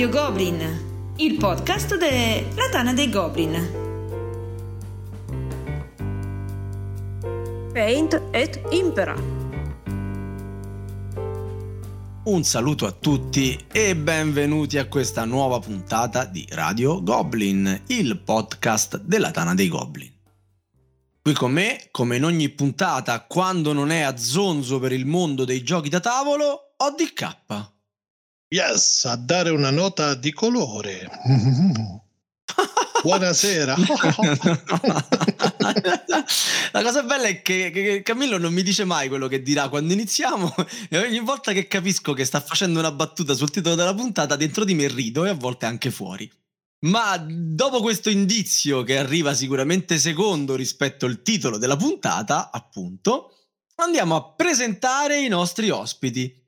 Radio Goblin, il podcast della Tana dei Goblin. Paint et Impera. Un saluto a tutti e benvenuti a questa nuova puntata di Radio Goblin, il podcast della Tana dei Goblin. Qui con me, come in ogni puntata, quando non è a zonzo per il mondo dei giochi da tavolo, ho DK. Yes, a dare una nota di colore. Buonasera. La cosa bella è che, che, Camillo non mi dice mai quello che dirà quando iniziamo e ogni volta che capisco che sta facendo una battuta sul titolo della puntata, dentro di me rido e a volte anche fuori. Ma dopo questo indizio che arriva sicuramente secondo rispetto al titolo della puntata, appunto, andiamo a presentare i nostri ospiti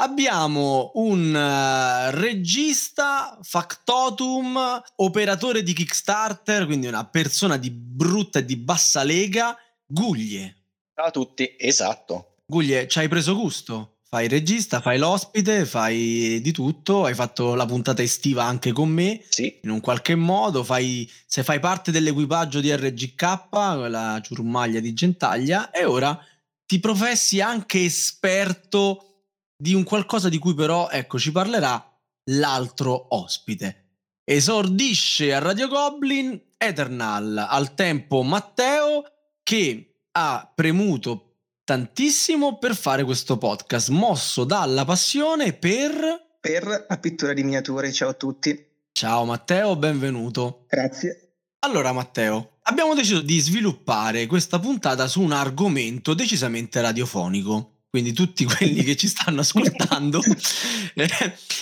abbiamo un uh, regista, factotum, operatore di Kickstarter, quindi una persona di brutta e di bassa lega, Guglie. Ciao a tutti, esatto. Guglie, ci hai preso gusto? Fai il regista, fai l'ospite, fai di tutto, hai fatto la puntata estiva anche con me, sì. in un qualche modo, fai, se fai parte dell'equipaggio di RGK, quella ciurmaglia di Gentaglia, e ora ti professi anche esperto di un qualcosa di cui però, ecco, ci parlerà l'altro ospite. Esordisce a Radio Goblin Eternal, al tempo Matteo, che ha premuto tantissimo per fare questo podcast, mosso dalla passione per... Per la pittura di miniature, ciao a tutti. Ciao Matteo, benvenuto. Grazie. Allora Matteo, abbiamo deciso di sviluppare questa puntata su un argomento decisamente radiofonico quindi tutti quelli che ci stanno ascoltando, eh,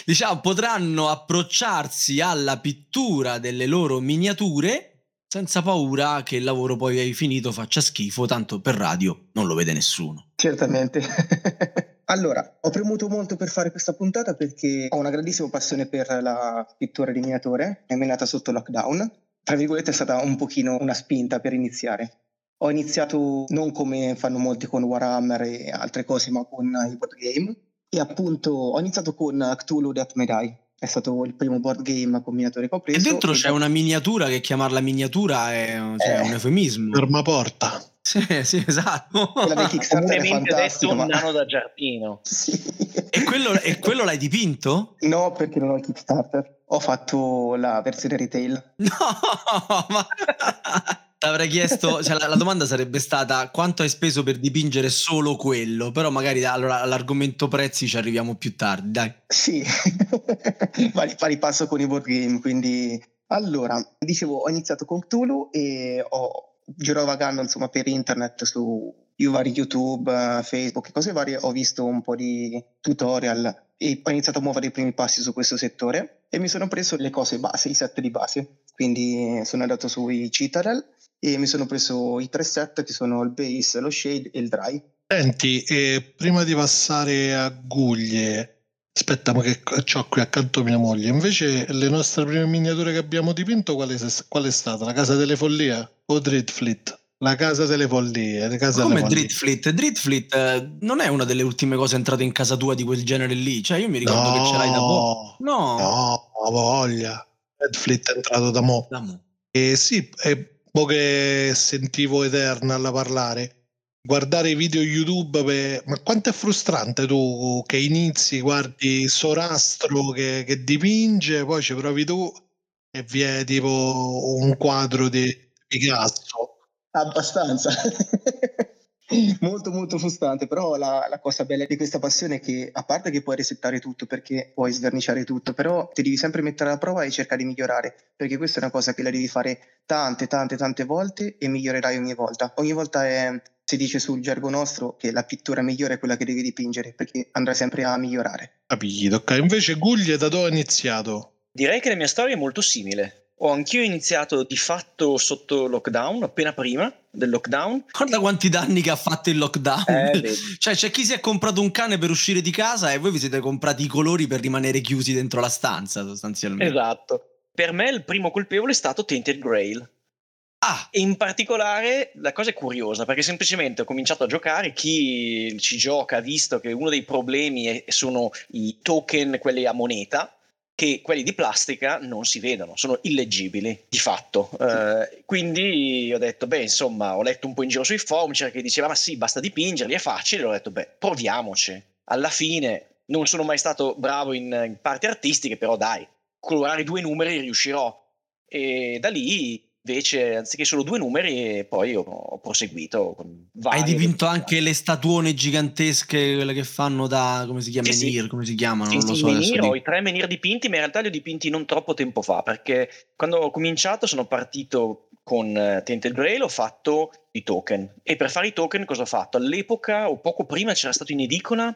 diciamo, potranno approcciarsi alla pittura delle loro miniature senza paura che il lavoro poi hai finito faccia schifo, tanto per radio non lo vede nessuno. Certamente. allora, ho premuto molto per fare questa puntata perché ho una grandissima passione per la pittura di miniature, è nata sotto lockdown. Tra virgolette è stata un pochino una spinta per iniziare ho iniziato non come fanno molti con Warhammer e altre cose, ma con i board game. E appunto ho iniziato con Cthulhu Death Die. È stato il primo board game combinatore che ho preso. E dentro c'è una miniatura che chiamarla miniatura è, cioè, eh, un eufemismo. Fermaporta. Sì, sì, esatto. È detto un nano da giardino. Sì. E quello, e quello l'hai dipinto? No, perché non ho il Kickstarter. Ho fatto la versione retail. No, ma avrei chiesto, cioè, la, la, domanda sarebbe stata quanto hai speso per dipingere solo quello, però magari allora, all'argomento prezzi ci arriviamo più tardi, dai. Sì, pari, pari passo con i board game, quindi... Allora, dicevo, ho iniziato con Cthulhu e ho girovagando insomma per internet su vari YouTube, Facebook cose varie, ho visto un po' di tutorial e ho iniziato a muovere i primi passi su questo settore e mi sono preso le cose base, i set di base. Quindi sono andato sui Citadel e mi sono preso i tre set che sono il base, lo shade e il dry. Senti, eh, prima di passare a Guglie, aspetta, ma che ho qui accanto mia moglie. Invece, le nostre prime miniature che abbiamo dipinto, qual è, qual è stata? La casa delle follie o Dreadfleet? La casa delle follie. La casa Come Dreadfleet? Dreadfleet eh, non è una delle ultime cose entrate in casa tua di quel genere lì. Cioè, io mi ricordo no, che ce l'hai da mo'. No, no, voglia. Dreadfleet è entrato da mo'. Da mo'. E sì, è che sentivo Eternal parlare. Guardare i video YouTube per... ma quanto è frustrante tu che inizi guardi Sorastro che, che dipinge poi ci provi tu e viene tipo un quadro di Picasso. Abbastanza molto molto frustrante però la, la, cosa bella di questa passione è che a parte che puoi resettare tutto perché puoi sverniciare tutto però ti devi sempre mettere alla prova e cercare di migliorare perché questa è una cosa che la devi fare tante tante tante volte e migliorerai ogni volta. Ogni volta è, si dice sul gergo nostro che la pittura migliore è quella che devi dipingere perché andrai sempre a migliorare. Capito ok. Invece Guglie da dove ha iniziato? direi che la mia storia è molto simile ho anch'io iniziato di fatto sotto lockdown, appena prima del lockdown. Guarda quanti danni che ha fatto il lockdown. Eh, cioè, c'è chi si è comprato un cane per uscire di casa e voi vi siete comprati i colori per rimanere chiusi dentro la stanza, sostanzialmente. Esatto. Per me il primo colpevole è stato Tainted Grail. Ah. E in particolare la cosa è curiosa perché semplicemente ho cominciato a giocare. Chi ci gioca ha visto che uno dei problemi è, sono i token, quelli a moneta che quelli di plastica non si vedono, sono illeggibili di fatto. Eh, quindi ho detto, beh, insomma, ho letto un po' in giro sui forum, c'era chi diceva, ma sì, basta dipingerli, è facile. Ho detto, beh, proviamoci. Alla fine non sono mai stato bravo in, in parti artistiche, però dai, colorare due numeri riuscirò. E da lì Invece, anziché solo due numeri, poi ho, proseguito. Con Hai dipinto anche le statuone gigantesche, quelle che fanno da, come si chiama, sì, menhir, sì. come si chiamano? Sì, non lo so. menhir, ho i tre menhir dipinti, ma in realtà li ho dipinti non troppo tempo fa, perché quando ho cominciato sono partito con uh, Tainted Grail, ho fatto i token. E per fare i token cosa ho fatto? All'epoca, o poco prima, c'era stato in edicola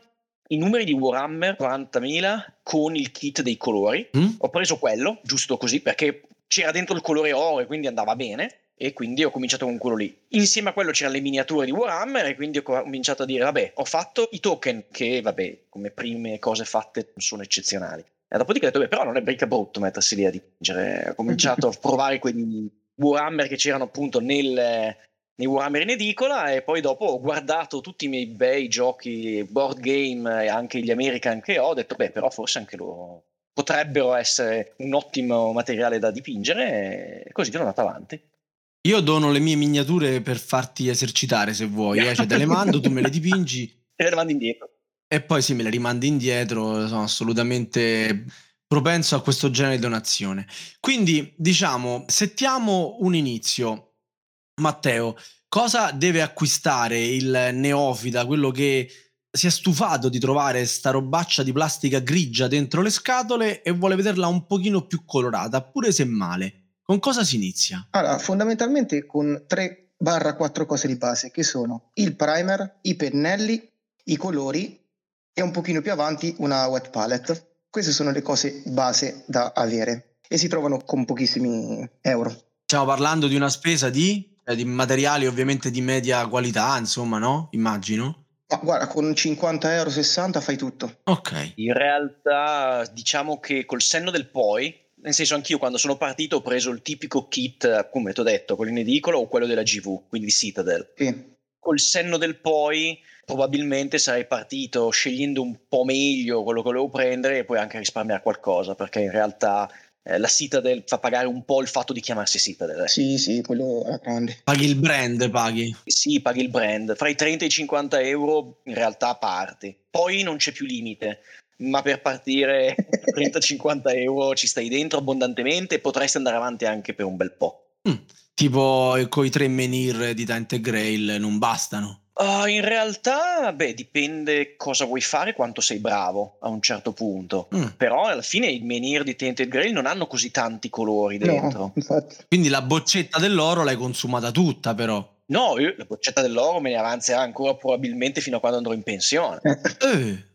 i numeri di Warhammer 40.000 con il kit dei colori. Mm? Ho preso quello, giusto così, perché c'era dentro il colore oro e quindi andava bene e quindi ho cominciato con quello lì. Insieme a quello c'erano le miniature di Warhammer e quindi ho cominciato a dire vabbè, ho fatto i token che vabbè, come prime cose fatte sono eccezionali. E dopodiché ho detto beh, però non è mica brutto mettersi lì a dipingere. Ho cominciato a provare quei Warhammer che c'erano appunto nel, nei Warhammer in edicola e poi dopo ho guardato tutti i miei bei giochi board game e anche gli American che ho, ho detto beh, però forse anche loro potrebbero essere un ottimo materiale da dipingere e così sono andato avanti. Io dono le mie miniature per farti esercitare se vuoi, eh? cioè te le mando, tu me le dipingi e le mandi indietro. E poi sì, me le rimandi indietro, sono assolutamente propenso a questo genere di donazione. Quindi, diciamo, settiamo un inizio. Matteo, cosa deve acquistare il neofita, quello che si è stufato di trovare sta robaccia di plastica grigia dentro le scatole e vuole vederla un pochino più colorata, pure se male. Con cosa si inizia? Allora, fondamentalmente con 3 barra 4 cose di base, che sono il primer, i pennelli, i colori e un pochino più avanti una wet palette. Queste sono le cose base da avere e si trovano con pochissimi euro. Stiamo parlando di una spesa di, eh, di materiali ovviamente di media qualità, insomma, no? Immagino. Ma guarda, con 50 euro, 60 fai tutto. Ok. In realtà, diciamo che col senno del poi, nel senso anch'io quando sono partito ho preso il tipico kit, come ti ho detto, quello in edicola o quello della GV, quindi Citadel. Sì. Col senno del poi, probabilmente sarei partito scegliendo un po' meglio quello che volevo prendere e poi anche risparmiare qualcosa, perché in realtà eh, la Citadel fa pagare un po' il fatto di chiamarsi Citadel. Eh. Sì, sì, quello è grande. Paghi il brand, paghi. Sì, paghi il brand. Fra i 30 e i 50 euro in realtà parti. Poi non c'è più limite. Ma per partire 30-50 euro ci stai dentro abbondantemente e potresti andare avanti anche per un bel po'. Mm, tipo con i tre menhir di Tante Grail non bastano. Uh, in realtà, beh, dipende cosa vuoi fare, quanto sei bravo a un certo punto. Mm. Però alla fine i menhir di Tainted Grail non hanno così tanti colori dentro. No, Quindi la boccetta dell'oro l'hai consumata tutta, però. No, io la boccetta dell'oro me ne avanzerà ancora probabilmente fino a quando andrò in pensione. eh.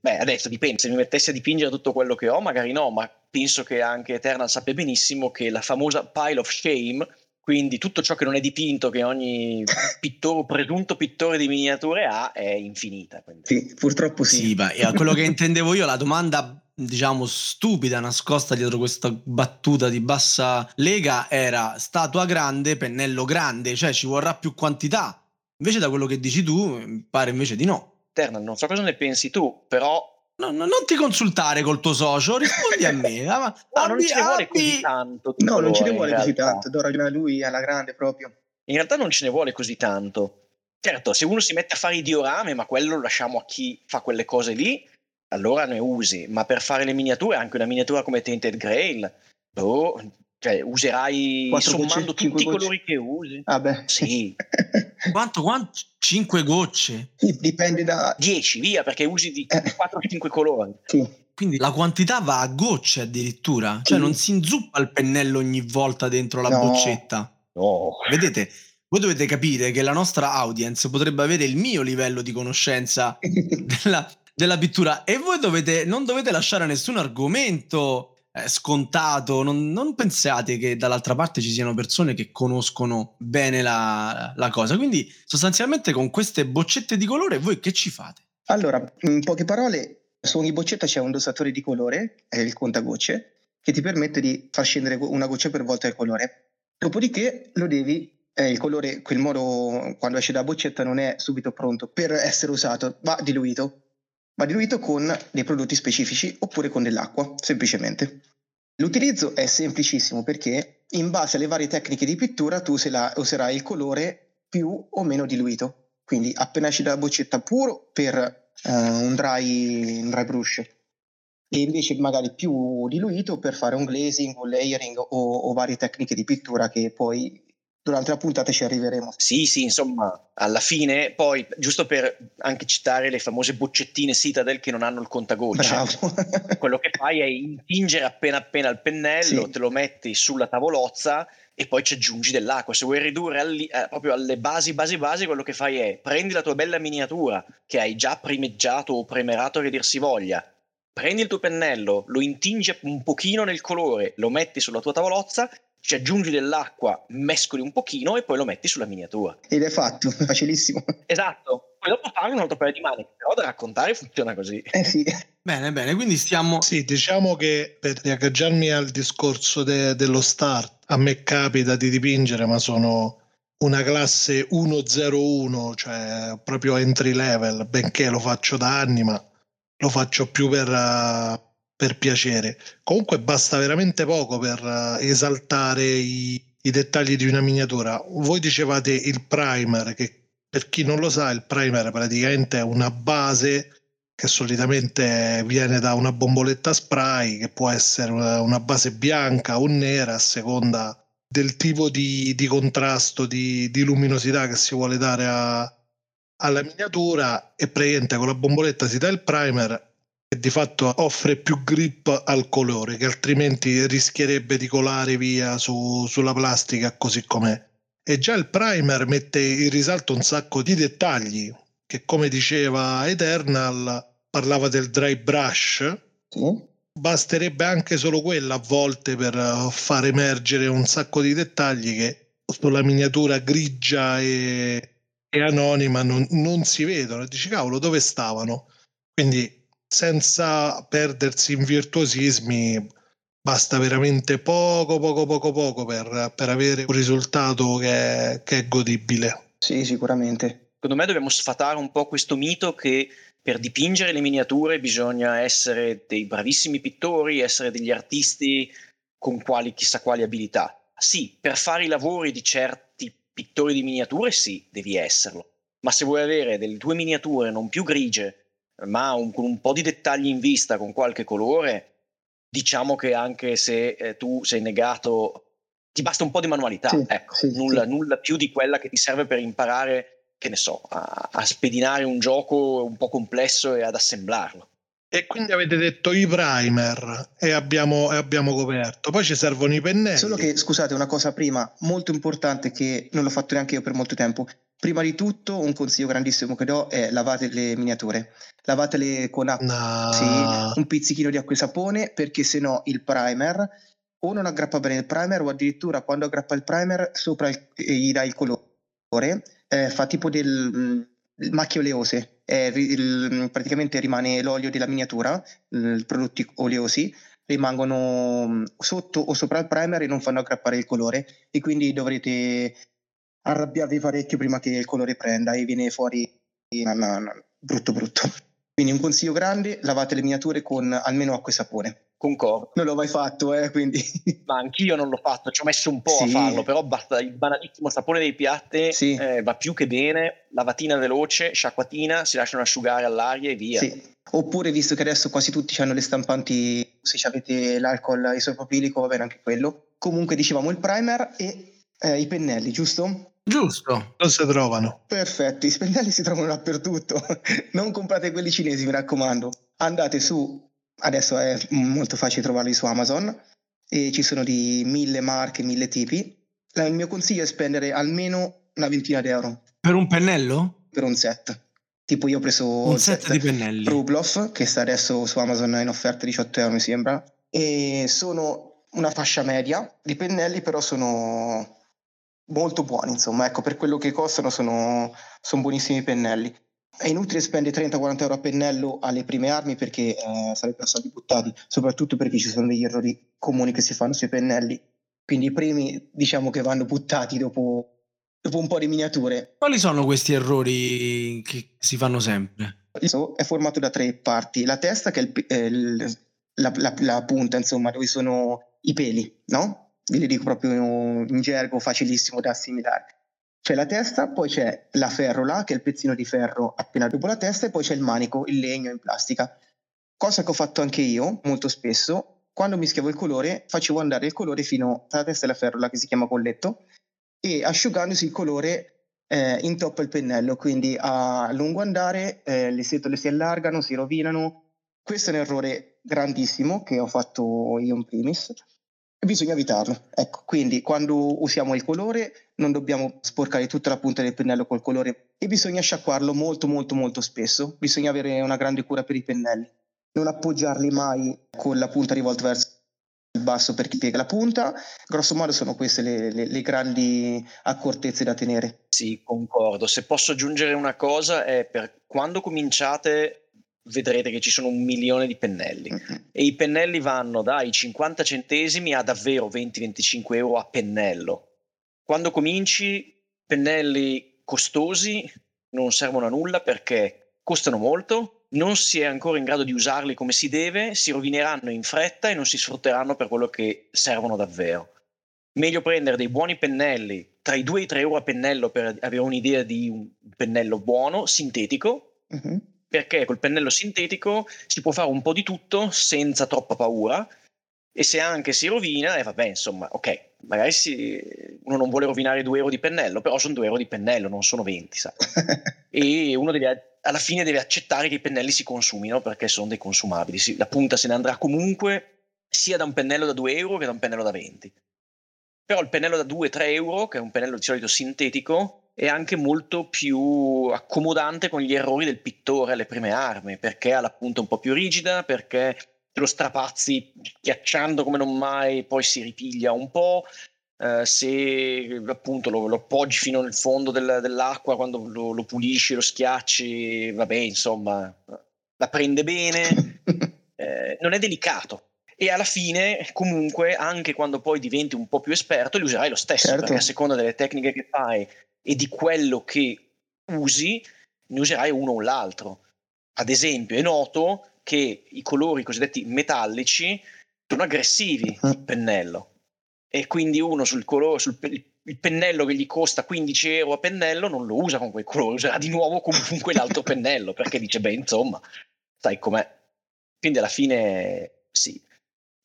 Beh, adesso dipende, se mi mettessi a dipingere tutto quello che ho, magari no, ma penso che anche Eternal sappia benissimo che la famosa pile of shame quindi tutto ciò che non è dipinto, che ogni pittore, presunto pittore di miniature ha, è infinita. Quindi. Sì, purtroppo sì. Sì, beh, quello che intendevo io, la domanda diciamo stupida nascosta dietro questa battuta di bassa lega era statua grande, pennello grande, cioè ci vorrà più quantità. Invece da quello che dici tu, pare invece di no. Terna, non so cosa ne pensi tu, però No, no, non ti consultare col tuo socio, rispondi a me. no, abbi, non ce ne vuole così tanto. No, non ce ne vuole così tanto, do ragione a lui, alla grande proprio. In realtà non ce ne vuole così tanto. Certo, se uno si mette a fare i diorame, ma quello lo lasciamo a chi fa quelle cose lì, allora ne usi. Ma per fare le miniature, anche una miniatura come Tainted Grail, oh, cioè userai sommando tutti i colori che usi. Ah beh. Sì. quanto, quanto? 5 gocce? Sì, dipende da... 10, via, perché usi di Eh. 4-5 colori. Sì. Quindi la quantità va a gocce addirittura, cioè Sì. non si inzuppa il pennello ogni volta dentro la No. boccetta. No. Vedete, voi dovete capire che la nostra audience potrebbe avere il mio livello di conoscenza della, della pittura e voi dovete, non dovete lasciare nessun argomento eh, scontato, non, non pensate che dall'altra parte ci siano persone che conoscono bene la, la cosa. Quindi sostanzialmente con queste boccette di colore voi che ci fate? Allora, in poche parole, su ogni boccetta c'è un dosatore di colore, è il contagocce, che ti permette di far scendere una goccia per volta il colore. Dopodiché lo devi, eh, il colore, quel modo quando esce dalla boccetta non è subito pronto per essere usato, va diluito. Va diluito con dei prodotti specifici oppure con dell'acqua, semplicemente. L'utilizzo è semplicissimo perché in base alle varie tecniche di pittura tu userai il colore più o meno diluito. Quindi appena esci dalla boccetta puro per uh, un, dry, un dry brush e invece magari più diluito per fare un glazing o layering o, o varie tecniche di pittura che poi durante la puntata ci arriveremo. Sì, sì, insomma, alla fine, poi, giusto per anche citare le famose boccettine Citadel che non hanno il contagocce, Bravo. quello che fai è intingere appena appena il pennello, sì. te lo metti sulla tavolozza e poi ci aggiungi dell'acqua. Se vuoi ridurre alli, eh, proprio alle basi, basi, basi, quello che fai è prendi la tua bella miniatura che hai già primeggiato o premerato che dir si voglia, prendi il tuo pennello, lo intingi un pochino nel colore, lo metti sulla tua tavolozza ci aggiungi dell'acqua, mescoli un pochino e poi lo metti sulla miniatura. Ed è fatto, facilissimo. Esatto. Poi dopo farlo un altro paio di mani, però da raccontare funziona così. Eh sì. Bene, bene, quindi stiamo... Sì, diciamo che per riagganciarmi al discorso de- dello start, a me capita di dipingere, ma sono una classe 101, cioè proprio entry level, benché lo faccio da anni, ma lo faccio più per... Uh per piacere. Comunque basta veramente poco per uh, esaltare i, i, dettagli di una miniatura. Voi dicevate il primer, che per chi non lo sa, il primer praticamente è una base che solitamente viene da una bomboletta spray, che può essere una, una base bianca o nera a seconda del tipo di, di contrasto, di, di, luminosità che si vuole dare a, alla miniatura e praticamente con la bomboletta si dà il primer di fatto offre più grip al colore che altrimenti rischierebbe di colare via su, sulla plastica così com'è. E già il primer mette in risalto un sacco di dettagli che come diceva Eternal parlava del dry brush. Sì. Basterebbe anche solo quella a volte per far emergere un sacco di dettagli che sulla miniatura grigia e, e anonima non, non si vedono. Dici cavolo dove stavano? Quindi senza perdersi in virtuosismi basta veramente poco poco poco poco per, per avere un risultato che è, che è godibile sì sicuramente secondo me dobbiamo sfatare un po' questo mito che per dipingere le miniature bisogna essere dei bravissimi pittori, essere degli artisti con quali, chissà quali abilità. Sì, per fare i lavori di certi pittori di miniature sì, devi esserlo. Ma se vuoi avere delle tue miniature non più grigie, ma un, con un po' di dettagli in vista, con qualche colore, diciamo che anche se eh, tu sei negato, ti basta un po' di manualità, sì, ecco, sì, nulla, sì. nulla, più di quella che ti serve per imparare, che ne so, a, a spedinare un gioco un po' complesso e ad assemblarlo. E quindi avete detto i primer e abbiamo, e abbiamo, coperto. Poi ci servono i pennelli. Solo che, scusate, una cosa prima, molto importante che non l'ho fatto neanche io per molto tempo. Prima di tutto, un consiglio grandissimo che do è lavate le miniature. Lavatele con acqua, no. sì, un pizzichino di acqua e sapone, perché se no il primer o non aggrappa bene il primer o addirittura quando aggrappa il primer sopra il, gli dà il colore, eh, fa tipo del mm, macchie oleose, eh, il, praticamente rimane l'olio della miniatura, i prodotti oleosi rimangono mm, sotto o sopra il primer e non fanno aggrappare il colore e quindi dovrete arrabbiarvi parecchio prima che il colore prenda e viene fuori no, no, no, brutto brutto. Quindi un consiglio grande, lavate le miniature con almeno acqua e sapone. Concordo. Non l'ho mai fatto, eh, quindi... Ma anch'io non l'ho fatto, ci ho messo un po' sì. a farlo, però basta il banalissimo sapone dei piatti, sì. eh, va più che bene, lavatina veloce, sciacquatina, si lasciano asciugare all'aria e via. Sì. Oppure, visto che adesso quasi tutti hanno le stampanti, se avete l'alcol isopropilico, va bene anche quello. Comunque dicevamo il primer e eh, i pennelli, giusto? Giusto. Non si trovano. Perfetto, i pennelli si trovano dappertutto. non comprate quelli cinesi, mi raccomando. Andate su adesso è molto facile trovarli su Amazon e ci sono di mille marche, mille tipi. Il mio consiglio è spendere almeno una ventina di euro. Per un pennello? Per un set. Tipo io ho preso un set, set di pennelli. Rubloff, che sta adesso su Amazon in offerta 18 euro mi sembra. E sono una fascia media di pennelli, però sono molto buoni, insomma, ecco, per quello che costano sono, sono buonissimi pennelli. È inutile spendere 30-40 euro a pennello alle prime armi perché eh, sarebbero soldi buttati, soprattutto perché ci sono degli errori comuni che si fanno sui pennelli. Quindi i primi diciamo che vanno buttati dopo, dopo un po' di miniature. Quali sono questi errori che si fanno sempre? è formato da tre parti. La testa, che è il, eh, il, la, la, la, punta, insomma, dove sono i peli, no? Vi li dico proprio in gergo facilissimo da assimilare. C'è la testa, poi c'è la ferrola, che è il pezzino di ferro appena dopo la testa, e poi c'è il manico, il legno in plastica. Cosa che ho fatto anche io molto spesso, quando mischiavo il colore, facevo andare il colore fino alla testa e la ferrola, che si chiama colletto, e asciugandosi il colore eh, intoppa il pennello, quindi a lungo andare eh, le setole si allargano, si rovinano. Questo è un errore grandissimo che ho fatto io in primis bisogna evitarlo. Ecco, quindi quando usiamo il colore non dobbiamo sporcare tutta la punta del pennello col colore e bisogna sciacquarlo molto molto molto spesso. Bisogna avere una grande cura per i pennelli. Non appoggiarli mai con la punta rivolta verso il basso per chi piega la punta. Grosso modo sono queste le, le, le, grandi accortezze da tenere. Sì, concordo. Se posso aggiungere una cosa è per quando cominciate vedrete che ci sono un milione di pennelli mm-hmm. e i pennelli vanno dai 50 centesimi a davvero 20-25 euro a pennello. Quando cominci, pennelli costosi non servono a nulla perché costano molto, non si è ancora in grado di usarli come si deve, si rovineranno in fretta e non si sfrutteranno per quello che servono davvero. Meglio prendere dei buoni pennelli, tra i 2 e i 3 euro a pennello per avere un'idea di un pennello buono, sintetico, uh-huh. Perché col pennello sintetico si può fare un po' di tutto senza troppa paura e se anche si rovina, eh, vabbè, insomma, ok, magari si, uno non vuole rovinare 2 euro di pennello, però sono 2 euro di pennello, non sono 20, sai. e uno deve alla fine deve accettare che i pennelli si consumino perché sono dei consumabili. la punta se ne andrà comunque sia da un pennello da 2 euro che da un pennello da 20. Però il pennello da 2-3 euro, che è un pennello di solito sintetico, è anche molto più accomodante con gli errori del pittore alle prime armi, perché ha la punta un po' più rigida, perché lo strapazzi schiacciando come non mai, poi si ripiglia un po', eh, se appunto lo, lo, appoggi fino nel fondo del, dell'acqua quando lo, lo, pulisci, lo schiacci, vabbè, insomma, la prende bene, eh, non è delicato. E alla fine, comunque, anche quando poi diventi un po' più esperto, li userai lo stesso, certo. perché a seconda delle tecniche che fai e di quello che usi, ne userai uno o l'altro. Ad esempio, è noto che i colori cosiddetti metallici sono aggressivi uh-huh. il pennello e quindi uno sul colore, sul il pennello che gli costa 15 euro a pennello non lo usa con quel colore, userà di nuovo comunque l'altro pennello perché dice, beh, insomma, sai com'è. Quindi alla fine sì.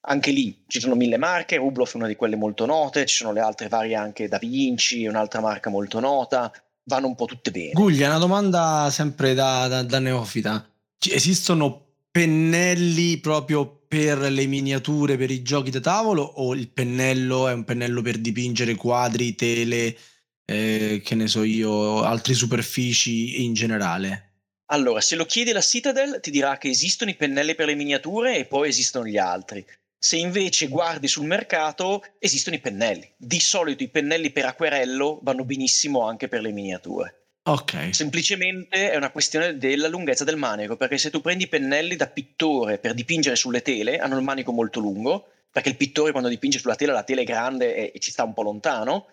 Anche lì ci sono mille marche, Rubloff è una di quelle molto note, ci sono le altre varie anche Da Vinci, un'altra marca molto nota, vanno un po' tutte bene. Guglia, una domanda sempre da, da, da neofita. Esistono pennelli proprio per le miniature, per i giochi da tavolo o il pennello è un pennello per dipingere quadri, tele, eh, che ne so io, altre superfici in generale? Allora, se lo chiedi alla Citadel ti dirà che esistono i pennelli per le miniature e poi esistono gli altri. Se invece guardi sul mercato, esistono i pennelli. Di solito i pennelli per acquerello vanno benissimo anche per le miniature. Ok. Semplicemente è una questione della lunghezza del manico, perché se tu prendi pennelli da pittore per dipingere sulle tele, hanno il manico molto lungo, perché il pittore quando dipinge sulla tela, la tela è grande e, e ci sta un po' lontano,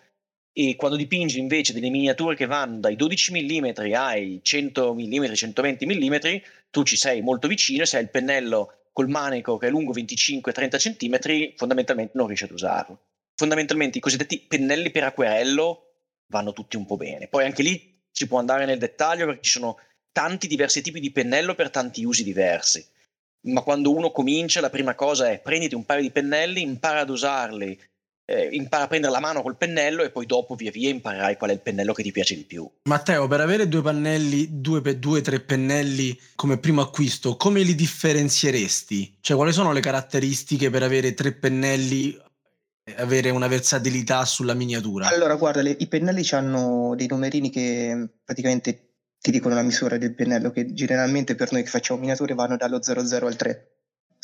e quando dipingi invece delle miniature che vanno dai 12 mm ai 100 mm, 120 mm, tu ci sei molto vicino e se hai il pennello col manico che è lungo 25-30 cm, fondamentalmente non riesci ad usarlo. Fondamentalmente i cosiddetti pennelli per acquerello vanno tutti un po' bene. Poi anche lì si può andare nel dettaglio perché ci sono tanti diversi tipi di pennello per tanti usi diversi. Ma quando uno comincia, la prima cosa è prenditi un paio di pennelli, impara ad usarli, eh, impara a prendere la mano col pennello e poi dopo via via imparerai qual è il pennello che ti piace di più. Matteo, per avere due pannelli, due, due tre pennelli come primo acquisto, come li differenzieresti? Cioè, quali sono le caratteristiche per avere tre pennelli avere una versatilità sulla miniatura? Allora, guarda, le, i pennelli hanno dei numerini che praticamente ti dicono la misura del pennello, che generalmente per noi che facciamo miniature vanno dallo 00 al 3.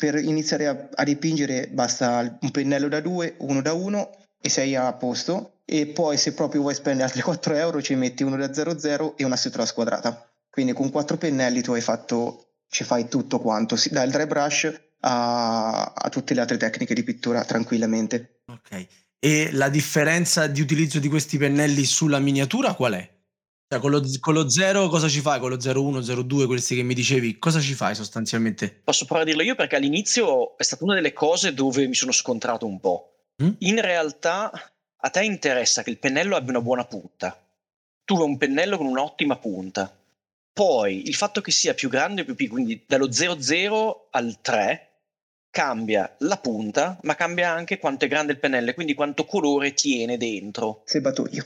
Per iniziare a, a dipingere basta un pennello da 2, uno da 1 e sei a posto. E poi se proprio vuoi spendere altri 4 euro ci metti uno da 00 e una setola squadrata. Quindi con quattro pennelli tu hai fatto, ci fai tutto quanto, dal dry brush a, a tutte le altre tecniche di pittura tranquillamente. Ok. E la differenza di utilizzo di questi pennelli sulla miniatura qual è? Cioè, con lo, con lo 0 cosa ci fai? Con lo 01, 02, questi che mi dicevi, cosa ci fai sostanzialmente? Posso provare a dirlo io perché all'inizio è stata una delle cose dove mi sono scontrato un po'. Mm? In realtà a te interessa che il pennello abbia una buona punta. Tu hai un pennello con un'ottima punta. Poi il fatto che sia più grande o più piccolo, quindi dallo 00 al 3, cambia la punta, ma cambia anche quanto è grande il pennello, quindi quanto colore tiene dentro. Serbatoio.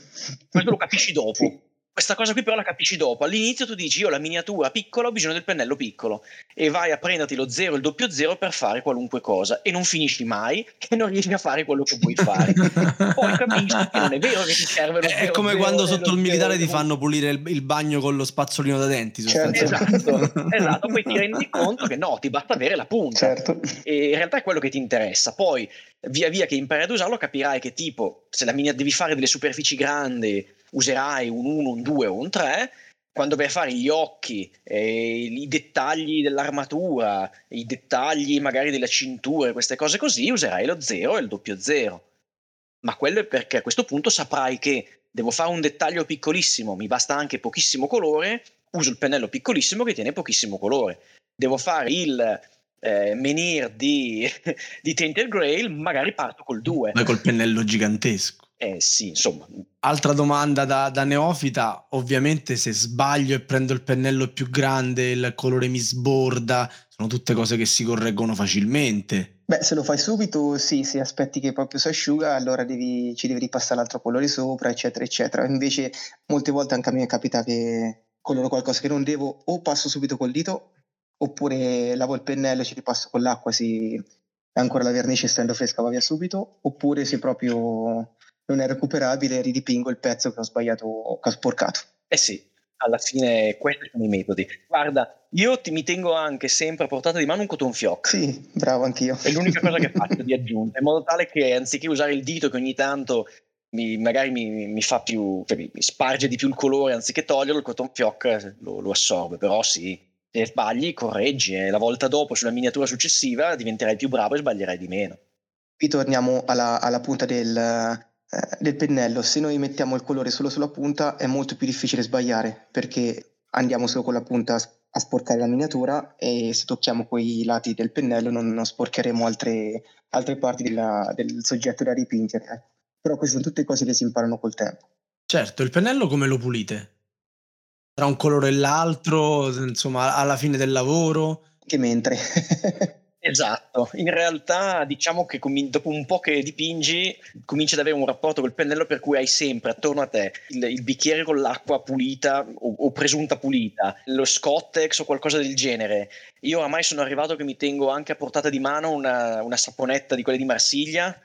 Questo lo capisci dopo. Sì. Questa cosa qui però la capisci dopo. All'inizio tu dici io ho la miniatura piccola, ho bisogno del pennello piccolo e vai a prenderti lo 0 e il doppio 0 per fare qualunque cosa e non finisci mai e non riesci a fare quello che vuoi fare. Poi capisci che non è vero che ti serve lo 0 È come quando sotto il militare ti fanno pulire il, il, bagno con lo spazzolino da denti. Certo. Esatto, esatto, poi ti rendi conto che no, ti basta avere la punta. Certo. E in realtà è quello che ti interessa. Poi via via che impari ad usarlo capirai che tipo se la mini- devi fare delle superfici grandi userai un 1, un 2 o un 3, quando a fare gli occhi, eh, i dettagli dell'armatura, i dettagli magari della cintura, queste cose così, userai lo 0 e il doppio 0. Ma quello è perché a questo punto saprai che devo fare un dettaglio piccolissimo, mi basta anche pochissimo colore, uso il pennello piccolissimo che tiene pochissimo colore. Devo fare il eh, menhir di, di Tainted Grail, magari parto col 2. Ma col pennello gigantesco. Eh sì, insomma. Altra domanda da, da, neofita, ovviamente se sbaglio e prendo il pennello più grande, il colore mi sborda, sono tutte cose che si correggono facilmente. Beh, se lo fai subito, sì, se aspetti che proprio si asciuga, allora devi, ci devi ripassare l'altro colore sopra, eccetera, eccetera. Invece, molte volte anche a me capita che coloro qualcosa che non devo, o passo subito col dito, oppure lavo il pennello e ci ripasso con l'acqua, si... ancora la vernice essendo fresca va via subito, oppure se proprio non è recuperabile, ridipingo il pezzo che ho sbagliato, che ho sporcato. Eh sì, alla fine questi sono i metodi. Guarda, io ti, mi tengo anche sempre a portata di mano un cotton fioc. Sì, bravo anch'io. È l'unica cosa che faccio di aggiunta, in modo tale che anziché usare il dito che ogni tanto mi, magari mi, mi, fa più, cioè mi, sparge di più il colore, anziché toglierlo, il cotton fioc lo, lo assorbe. Però sì, se sbagli, correggi e la volta dopo, sulla miniatura successiva, diventerai più bravo e sbaglierai di meno. Qui torniamo alla, alla punta del, eh, del pennello, se noi mettiamo il colore solo sulla punta è molto più difficile sbagliare perché andiamo solo con la punta a sporcare la miniatura e se tocchiamo quei lati del pennello non, non sporcheremo altre, altre parti della, del soggetto da dipingere. Eh. Però queste sono tutte cose che si imparano col tempo. Certo, il pennello come lo pulite? Tra un colore e l'altro, insomma, alla fine del lavoro? Che mentre. Esatto, in realtà diciamo che com- dopo un po' che dipingi cominci ad avere un rapporto col pennello per cui hai sempre attorno a te il, il bicchiere con l'acqua pulita o, o, presunta pulita, lo Scottex o qualcosa del genere. Io oramai sono arrivato che mi tengo anche a portata di mano una, una saponetta di quelle di Marsiglia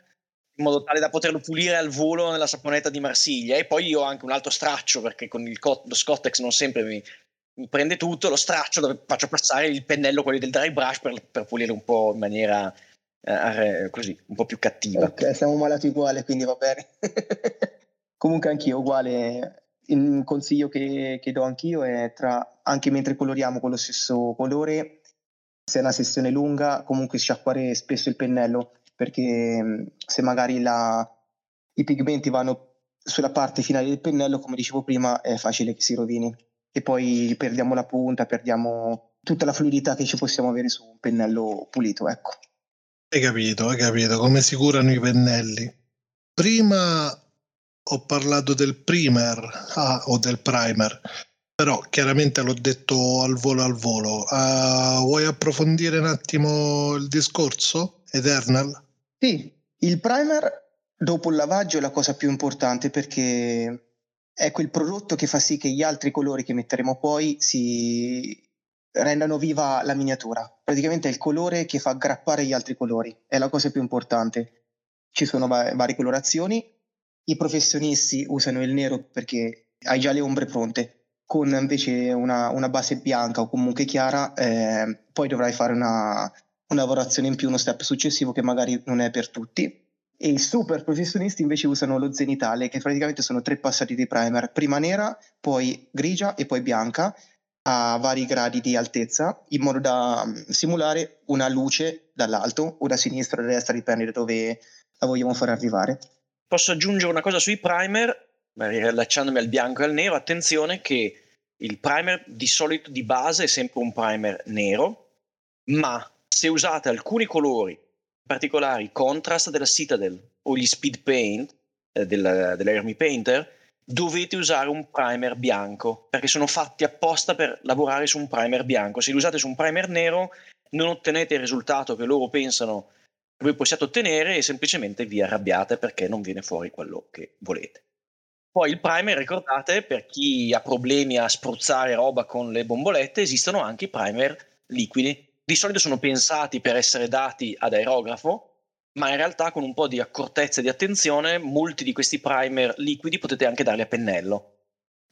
in modo tale da poterlo pulire al volo nella saponetta di Marsiglia e poi io ho anche un altro straccio perché con il co- lo Scottex non sempre mi, prende tutto, lo straccio dove faccio passare il pennello, quelli del dry brush, per, per pulire un po' in maniera eh, così, un po' più cattiva. Ok, siamo malati uguali, quindi va bene. Comunque anch'io uguale. Il consiglio che, che do anch'io è tra, anche mentre coloriamo con lo stesso colore, se è una sessione lunga, comunque sciacquare spesso il pennello, perché se magari la, i pigmenti vanno sulla parte finale del pennello, come dicevo prima, è facile che si rovini e poi perdiamo la punta, perdiamo tutta la fluidità che ci possiamo avere su un pennello pulito, ecco. Hai capito, hai capito come si curano i pennelli. Prima ho parlato del primer ah, o del primer, però chiaramente l'ho detto al volo al volo. Uh, vuoi approfondire un attimo il discorso, Eternal? Sì, il primer dopo il lavaggio è la cosa più importante perché è quel prodotto che fa sì che gli altri colori che metteremo poi si rendano viva la miniatura. Praticamente è il colore che fa aggrappare gli altri colori, è la cosa più importante. Ci sono va- varie colorazioni, i professionisti usano il nero perché hai già le ombre pronte, con invece una, una base bianca o comunque chiara, eh, poi dovrai fare una, una lavorazione in più, uno step successivo che magari non è per tutti e i super professionisti invece usano lo zenitale, che praticamente sono tre passati di primer, prima nera, poi grigia e poi bianca, a vari gradi di altezza, in modo da mm, simulare una luce dall'alto o da sinistra o da destra, dipende da dove la vogliamo far arrivare. Posso aggiungere una cosa sui primer? riallacciandomi al bianco e al nero, attenzione che il primer di solito di base è sempre un primer nero, ma se usate alcuni colori, particolare i contrast della Citadel o gli speed paint eh, della, dell'Hermie Painter, dovete usare un primer bianco perché sono fatti apposta per lavorare su un primer bianco. Se li usate su un primer nero non ottenete il risultato che loro pensano che voi possiate ottenere e semplicemente vi arrabbiate perché non viene fuori quello che volete. Poi il primer, ricordate, per chi ha problemi a spruzzare roba con le bombolette, esistono anche i primer liquidi. Di solito sono pensati per essere dati ad aerografo, ma in realtà con un po' di accortezza e di attenzione molti di questi primer liquidi potete anche darli a pennello.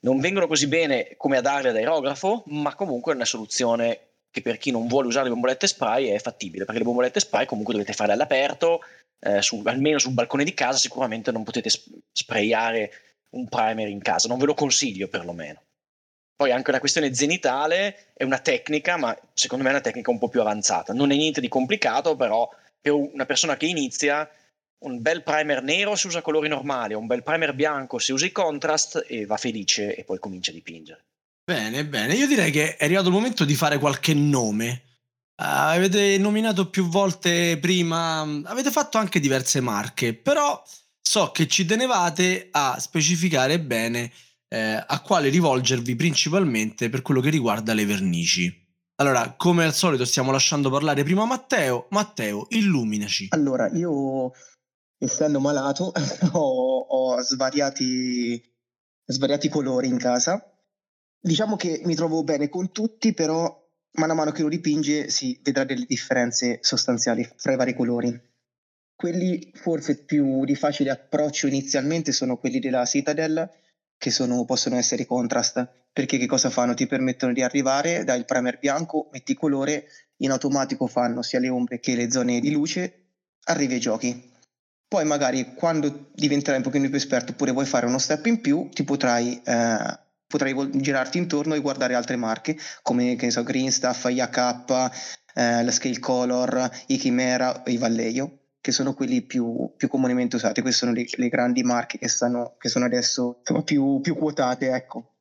Non vengono così bene come a darli ad aerografo, ma comunque è una soluzione che per chi non vuole usare le bombolette spray è fattibile, perché le bombolette spray comunque dovete farle all'aperto, eh, su, almeno sul balcone di casa sicuramente non potete sprayare un primer in casa, non ve lo consiglio perlomeno. Poi anche una questione zenitale è una tecnica, ma secondo me è una tecnica un po' più avanzata. Non è niente di complicato, però per una persona che inizia, un bel primer nero se usa colori normali, un bel primer bianco se usa i contrast e va felice e poi comincia a dipingere. Bene, bene. Io direi che è arrivato il momento di fare qualche nome. Uh, avete nominato più volte prima, avete fatto anche diverse marche, però so che ci tenevate a specificare bene eh, a quale rivolgervi principalmente per quello che riguarda le vernici. Allora, come al solito stiamo lasciando parlare prima Matteo. Matteo, illuminaci. Allora, io essendo malato ho, ho svariati, svariati colori in casa. Diciamo che mi trovo bene con tutti, però mano a mano che lo dipinge si vedrà delle differenze sostanziali fra i vari colori. Quelli forse più di facile approccio inizialmente sono quelli della Citadel, che sono, possono essere i contrast perché che cosa fanno? Ti permettono di arrivare dal primer bianco, metti colore, in automatico fanno sia le ombre che le zone di luce, arrivi ai giochi. Poi magari quando diventerai un pochino più esperto oppure vuoi fare uno step in più, ti potrai, eh, potrai girarti intorno e guardare altre marche come che ne so, Green Stuff, IAK, eh, la Scale Color, i Chimera, i Vallejo che sono quelli più, più comunemente usati. Queste sono le, le grandi marche che, stanno, che sono adesso insomma, più, più quotate, ecco.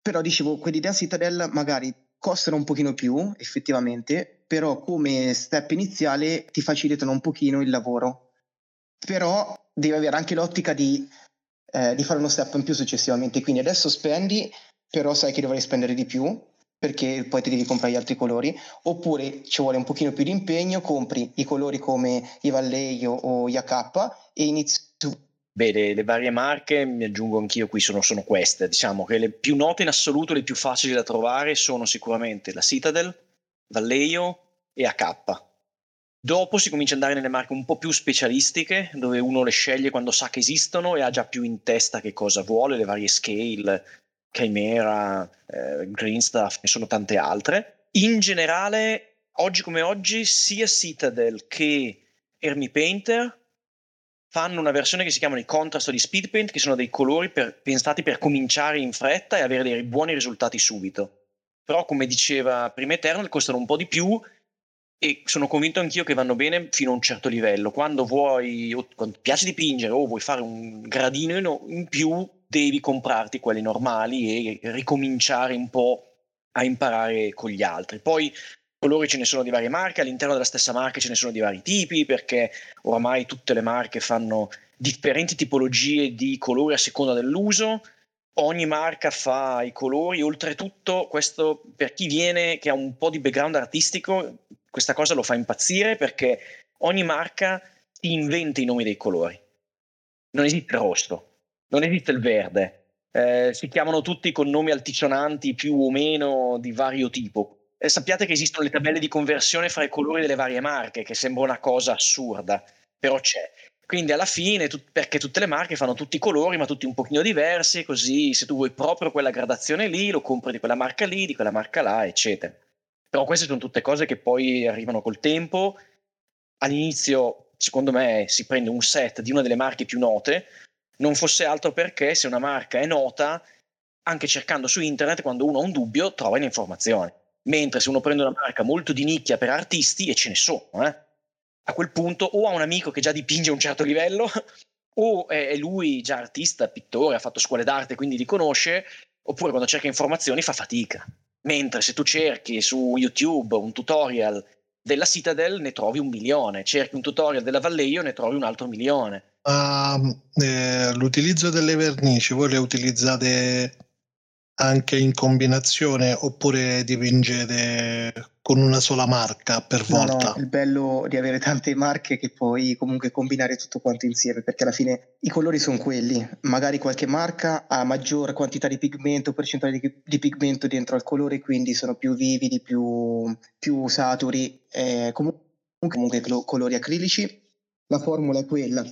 Però dicevo, quelli da Citadel magari costano un pochino più, effettivamente, però come step iniziale ti facilitano un pochino il lavoro. Però devi avere anche l'ottica di, eh, di fare uno step in più successivamente. Quindi adesso spendi, però sai che dovrai spendere di più, perché poi ti devi comprare gli altri colori, oppure ci vuole un pochino più di impegno, compri i colori come i Vallejo o gli AK e inizi Beh, le, le, varie marche, mi aggiungo anch'io qui, sono, sono, queste. Diciamo che le più note in assoluto, le più facili da trovare sono sicuramente la Citadel, Vallejo e AK. Dopo si comincia ad andare nelle marche un po' più specialistiche, dove uno le sceglie quando sa che esistono e ha già più in testa che cosa vuole, le varie scale, Chimera, eh, Green Stuff, ne sono tante altre. In generale, oggi come oggi, sia Citadel che Hermie Painter fanno una versione che si chiamano i contrast o gli speed paint, che sono dei colori per, pensati per cominciare in fretta e avere dei buoni risultati subito. Però, come diceva prima Eternal, costano un po' di più e sono convinto anch'io che vanno bene fino a un certo livello. Quando vuoi, quando ti piace dipingere o vuoi fare un gradino in più, devi comprarti quelli normali e ricominciare un po' a imparare con gli altri. Poi colori ce ne sono di varie marche, all'interno della stessa marca ce ne sono di vari tipi, perché oramai tutte le marche fanno differenti tipologie di colori a seconda dell'uso. Ogni marca fa i colori, oltretutto questo per chi viene che ha un po' di background artistico, questa cosa lo fa impazzire perché ogni marca ti inventa i nomi dei colori. Non esiste rosso, non esiste il verde, eh, si chiamano tutti con nomi altisonanti più o meno di vario tipo eh, sappiate che esistono le tabelle di conversione fra i colori delle varie marche, che sembra una cosa assurda, però c'è. Quindi alla fine, tu, perché tutte le marche fanno tutti i colori, ma tutti un pochino diversi, così se tu vuoi proprio quella gradazione lì, lo compri di quella marca lì, di quella marca là, eccetera. Però queste sono tutte cose che poi arrivano col tempo. All'inizio, secondo me, si prende un set di una delle marche più note, non fosse altro perché se una marca è nota, anche cercando su internet, quando uno ha un dubbio, trova le informazioni. Mentre se uno prende una marca molto di nicchia per artisti, e ce ne sono, eh, a quel punto o ha un amico che già dipinge a un certo livello, o è lui già artista, pittore, ha fatto scuole d'arte, quindi li conosce, oppure quando cerca informazioni fa fatica. Mentre se tu cerchi su YouTube un tutorial della Citadel ne trovi un milione, cerchi un tutorial della Vallejo ne trovi un altro milione. Uh, eh, l'utilizzo delle vernici voi le utilizzate anche in combinazione oppure dipingete con una sola marca per volta? No, no, il bello di avere tante marche che puoi comunque combinare tutto quanto insieme perché alla fine i colori sono quelli, magari qualche marca ha maggior quantità di pigmento, percentuale di, di pigmento dentro al colore quindi sono più vividi, più, più saturi, eh, comunque, comunque colori acrilici, la formula è quella,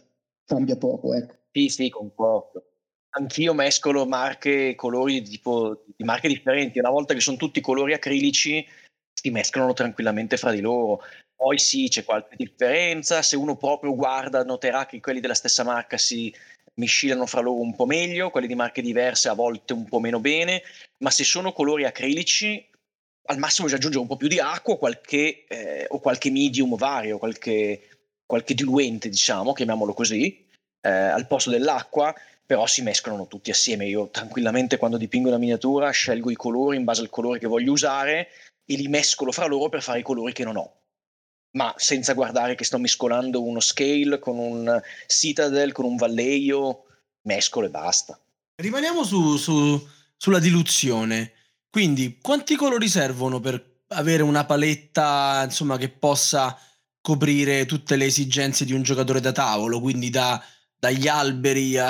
cambia poco ecco. Sì, sì, concordo anch'io mescolo marche e colori tipo, di marche differenti. Una volta che sono tutti colori acrilici, si mescolano tranquillamente fra di loro. Poi sì, c'è qualche differenza. Se uno proprio guarda, noterà che quelli della stessa marca si miscilano fra loro un po' meglio, quelli di marche diverse a volte un po' meno bene. Ma se sono colori acrilici, al massimo ci aggiunge un po' più di acqua qualche, eh, o qualche medium vario, qualche, qualche diluente, diciamo, chiamiamolo così, eh, al posto dell'acqua però si mescolano tutti assieme. Io tranquillamente quando dipingo una miniatura scelgo i colori in base al colore che voglio usare e li mescolo fra loro per fare i colori che non ho. Ma senza guardare che sto mescolando uno scale con un citadel, con un valleio, mescolo e basta. Rimaniamo su, su, sulla diluzione. Quindi, quanti colori servono per avere una paletta insomma, che possa coprire tutte le esigenze di un giocatore da tavolo? Quindi da, dagli alberi a,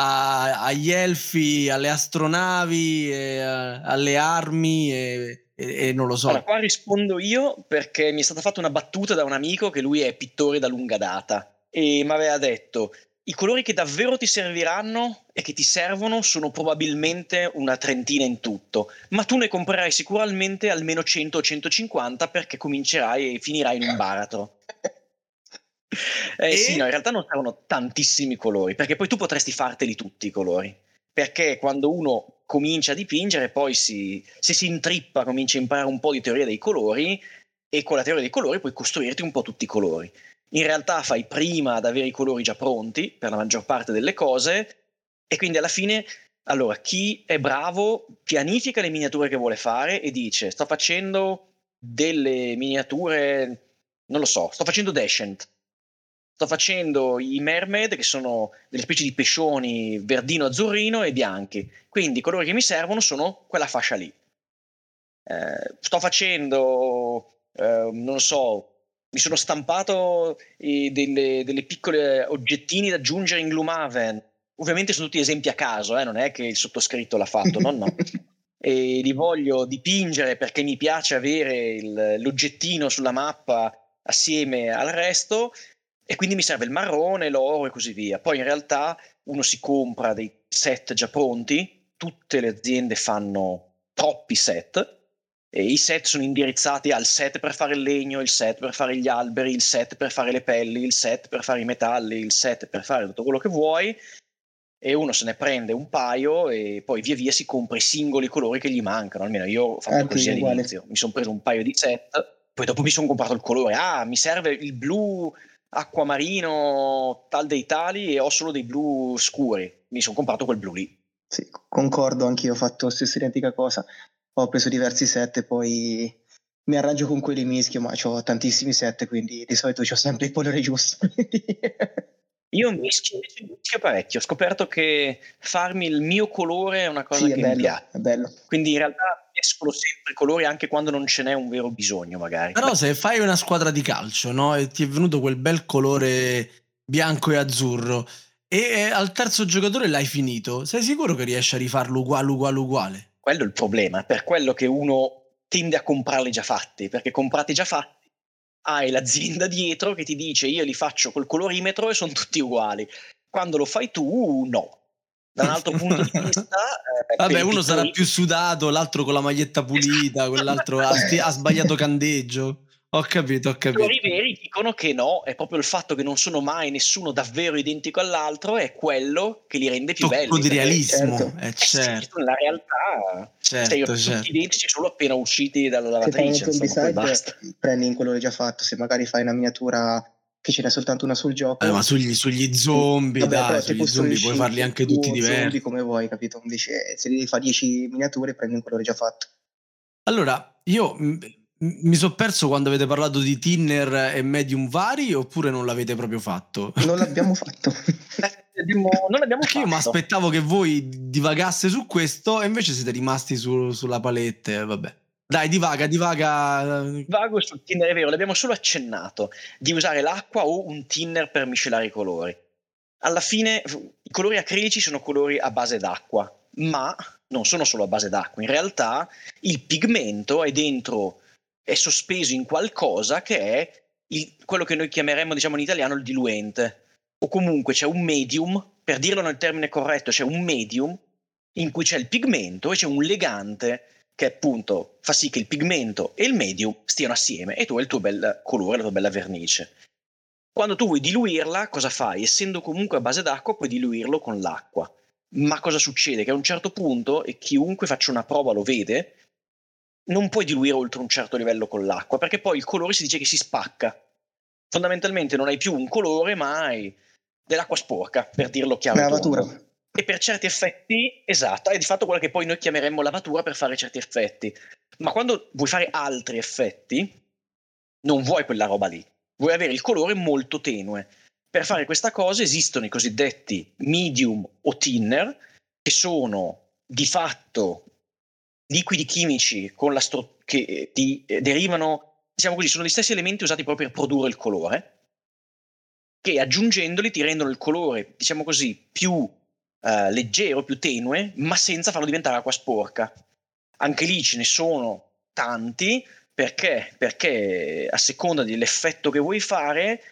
a, agli elfi, alle astronavi, e, a, alle armi e, e, e, non lo so. Allora, qua rispondo io perché mi è stata fatta una battuta da un amico che lui è pittore da lunga data e mi aveva detto i colori che davvero ti serviranno e che ti servono sono probabilmente una trentina in tutto, ma tu ne comprerai sicuramente almeno 100 o 150 perché comincerai e finirai in un baratro. Eh, e... Sì, no, in realtà non servono tantissimi colori, perché poi tu potresti farteli tutti i colori. Perché quando uno comincia a dipingere, poi si, se si intrippa, comincia a imparare un po' di teoria dei colori, e con la teoria dei colori puoi costruirti un po' tutti i colori. In realtà fai prima ad avere i colori già pronti per la maggior parte delle cose, e quindi alla fine allora, chi è bravo pianifica le miniature che vuole fare e dice: Sto facendo delle miniature, non lo so, sto facendo Descent sto facendo i mermaid che sono delle specie di pescioni verdino, azzurrino e bianchi. Quindi i colori che mi servono sono quella fascia lì. Eh, sto facendo, eh, non so, mi sono stampato eh, delle, delle, piccole oggettini da aggiungere in Gloomhaven. Ovviamente sono tutti esempi a caso, eh, non è che il sottoscritto l'ha fatto, no, no. e li voglio dipingere perché mi piace avere il, l'oggettino sulla mappa assieme al resto e quindi mi serve il marrone, l'oro e così via. Poi in realtà uno si compra dei set già pronti, tutte le aziende fanno troppi set e i set sono indirizzati al set per fare il legno, il set per fare gli alberi, il set per fare le pelli, il set per fare i metalli, il set per fare tutto quello che vuoi e uno se ne prende un paio e poi via via si compra i singoli colori che gli mancano. Almeno io ho fatto Anche così all'inizio. Mi sono preso un paio di set, poi dopo mi sono comprato il colore. Ah, mi serve il blu acquamarino tal dei tali e ho solo dei blu scuri. Mi sono comprato quel blu lì. Sì, concordo, anch'io ho fatto la stessa identica cosa. Ho preso diversi set e poi mi arrangio con quelli mischio, ma ho tantissimi set, quindi di solito ho sempre il colore giusto. Io mischio, mischio parecchio, ho scoperto che farmi il mio colore è una cosa sì, che bello, mi piace. È bello. Quindi in realtà escono sempre i colori anche quando non ce n'è un vero bisogno, magari. Però se fai una squadra di calcio, no? E ti è venuto quel bel colore bianco e azzurro e al terzo giocatore l'hai finito, sei sicuro che riesci a rifarlo uguale, uguale, uguale? Quello è il problema, per quello che uno tende a comprarli già fatti, perché comprati già fatti hai l'azienda dietro che ti dice io li faccio col colorimetro e sono tutti uguali. Quando lo fai tu, no. Da un altro punto di vista, eh, vabbè, uno sarà più sudato, l'altro con la maglietta pulita, esatto. quell'altro ha, ha sbagliato candeggio. Ho capito, ho capito. I veri dicono che no, è proprio il fatto che non sono mai nessuno davvero identico all'altro, è quello che li rende più Tocco belli. di realismo, certo. Eh, certo. La realtà, certo, sei certo. identici solo appena usciti dalla lavatrice. Se fai un side, prendi in colore già fatto, se magari fai una miniatura che ce n'è soltanto una sul gioco. Eh, ma sugli, sugli zombie, Vabbè, dai, sugli zombie puoi farli anche tutti diversi. come vuoi, capito? Invece se devi fare 10 miniature prendi un colore già fatto. Allora, io mi sono perso quando avete parlato di Tinner e medium vari oppure non l'avete proprio fatto? Non l'abbiamo fatto. non l'abbiamo fatto. Io mi aspettavo che voi divagasse su questo e invece siete rimasti su, sulla palette, vabbè. Dai, divaga, divaga. Vago sul tinner, è vero, l'abbiamo solo accennato, di usare l'acqua o un tinner per miscelare i colori. Alla fine i colori acrilici sono colori a base d'acqua, ma non sono solo a base d'acqua. In realtà il pigmento è dentro, è sospeso in qualcosa che è il, quello che noi chiameremmo, diciamo in italiano, il diluente. O comunque c'è un medium, per dirlo nel termine corretto, c'è un medium in cui c'è il pigmento e c'è un legante che appunto fa sì che il pigmento e il medium stiano assieme e tu hai il tuo bel colore, la tua bella vernice. Quando tu vuoi diluirla, cosa fai? Essendo comunque a base d'acqua, puoi diluirlo con l'acqua. Ma cosa succede? Che a un certo punto, e chiunque faccia una prova lo vede, non puoi diluire oltre un certo livello con l'acqua, perché poi il colore si dice che si spacca. Fondamentalmente non hai più un colore, ma hai dell'acqua sporca, per dirlo chiaro. Lavatura e per certi effetti, esatto, è di fatto quella che poi noi chiameremmo lavatura per fare certi effetti. Ma quando vuoi fare altri effetti, non vuoi quella roba lì, vuoi avere il colore molto tenue. Per fare questa cosa esistono i cosiddetti medium o thinner, che sono di fatto liquidi chimici stru- che di, eh, derivano, diciamo così, sono gli stessi elementi usati proprio per produrre il colore, che aggiungendoli ti rendono il colore, diciamo così, più uh, leggero, più tenue, ma senza farlo diventare acqua sporca. Anche lì ce ne sono tanti, perché? Perché a seconda dell'effetto che vuoi fare,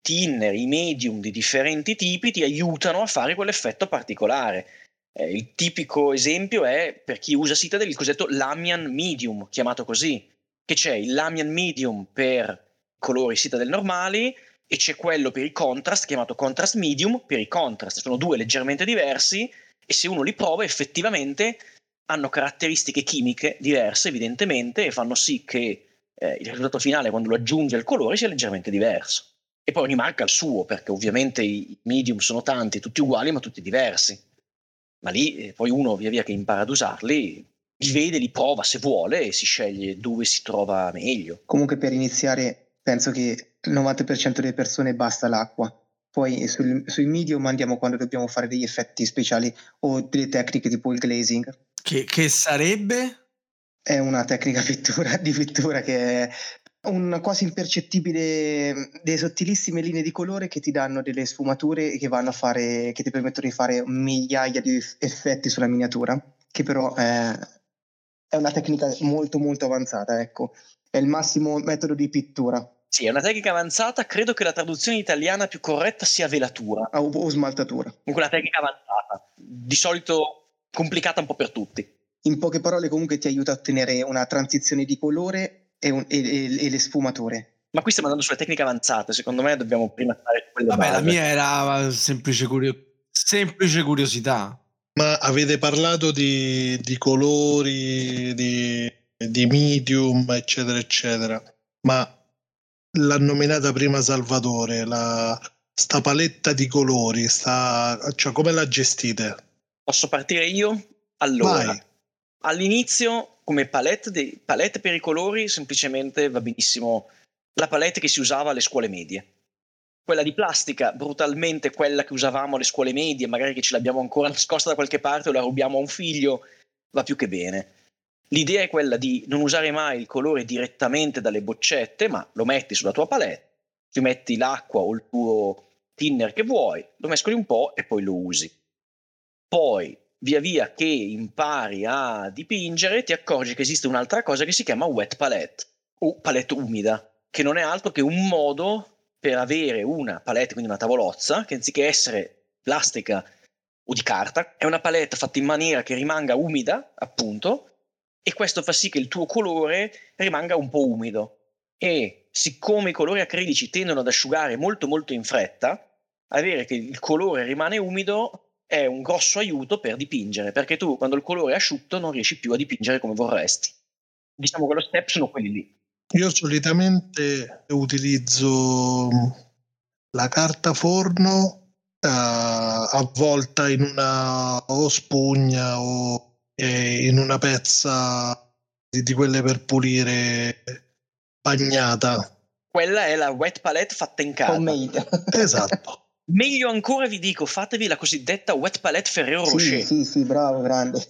tinner, i medium di differenti tipi ti aiutano a fare quell'effetto particolare. Eh, il tipico esempio è per chi usa Citadel il cosiddetto Lamian Medium, chiamato così, che c'è il Lamian Medium per colori Citadel normali, e c'è quello per i contrast chiamato contrast medium per i contrast. Sono due leggermente diversi e se uno li prova effettivamente hanno caratteristiche chimiche diverse evidentemente e fanno sì che eh, il risultato finale quando lo aggiunge al colore sia leggermente diverso. E poi ogni marca ha il suo perché ovviamente i medium sono tanti, tutti uguali ma tutti diversi. Ma lì eh, poi uno via via che impara ad usarli li vede, li prova se vuole e si sceglie dove si trova meglio. Comunque per iniziare penso che il 90% delle persone basta l'acqua. Poi sul, sui medium andiamo quando dobbiamo fare degli effetti speciali o delle tecniche tipo il glazing. Che, che sarebbe? È una tecnica pittura, di pittura che è un quasi impercettibile, delle sottilissime linee di colore che ti danno delle sfumature che vanno a fare, che ti permettono di fare migliaia di effetti sulla miniatura, che però è, è una tecnica molto molto avanzata, ecco. È il massimo metodo di pittura. Sì, è una tecnica avanzata. Credo che la traduzione italiana più corretta sia velatura. O, o smaltatura. Comunque una tecnica avanzata. Di solito complicata un po' per tutti. In poche parole, comunque ti aiuta a ottenere una transizione di colore e, un, e, e, e le sfumature. Ma qui stiamo andando sulle tecniche avanzate. Secondo me dobbiamo prima su quelle Vabbè, base. la mia era semplice, curio- semplice curiosità. Ma avete parlato di, di colori, di, di medium, eccetera, eccetera. Ma l'ha nominata prima Salvatore, la, sta paletta di colori, sta, cioè come la gestite? Posso partire io? Allora, Vai. all'inizio come palette, de, palette per i colori semplicemente va benissimo la palette che si usava alle scuole medie. Quella di plastica, brutalmente quella che usavamo alle scuole medie, magari che ce l'abbiamo ancora nascosta da qualche parte o la rubiamo a un figlio, va più che bene L'idea è quella di non usare mai il colore direttamente dalle boccette, ma lo metti sulla tua palette, ci metti l'acqua o il tuo thinner che vuoi, lo mescoli un po' e poi lo usi. Poi, via via che impari a dipingere, ti accorgi che esiste un'altra cosa che si chiama wet palette o palette umida, che non è altro che un modo per avere una palette, quindi una tavolozza, che anziché essere plastica o di carta, è una palette fatta in maniera che rimanga umida, appunto, e questo fa sì che il tuo colore rimanga un po' umido. E siccome i colori acrilici tendono ad asciugare molto molto in fretta, avere che il colore rimane umido è un grosso aiuto per dipingere, perché tu quando il colore è asciutto non riesci più a dipingere come vorresti. Diciamo che lo step sono quelli lì. Io solitamente utilizzo la carta forno uh, avvolta in una o spugna o eh, in una pezza di, di quelle per pulire bagnata. Quella è la wet palette fatta in casa. Homemade. esatto. Meglio ancora vi dico, fatevi la cosiddetta wet palette Ferrero Rocher. Sì, sì, sì, bravo, grande.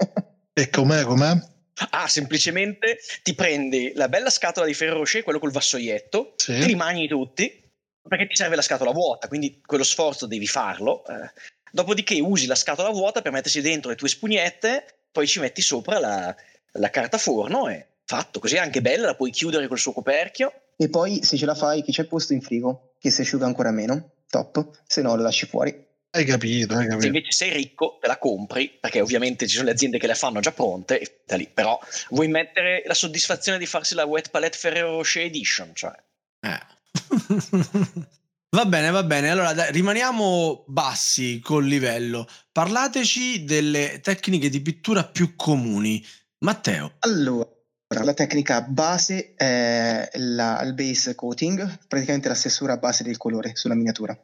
e com'è, com'è? Ah, semplicemente ti prendi la bella scatola di Ferrero Rocher, quello col vassoietto, sì. ti rimani tutti, perché ti serve la scatola vuota, quindi quello sforzo devi farlo. Eh. Dopodiché usi la scatola vuota per mettersi dentro le tue spugnette, poi ci metti sopra la, la carta forno e fatto. Così è anche bella, la puoi chiudere col suo coperchio. E poi se ce la fai, chi c'è posto in frigo, che si asciuga ancora meno top, se no lo lasci fuori. Hai capito, hai capito. Se invece sei ricco, te la compri, perché ovviamente ci sono le aziende che le fanno già pronte, e da lì. Però vuoi mettere la soddisfazione di farsi la Wet Palette Ferrero Rocher Edition, cioè. Eh. va bene, va bene. Allora, dai, rimaniamo bassi col livello. Parlateci delle tecniche di pittura più comuni. Matteo. Allora, la tecnica base è la, il base coating, praticamente la stessura base del colore sulla miniatura.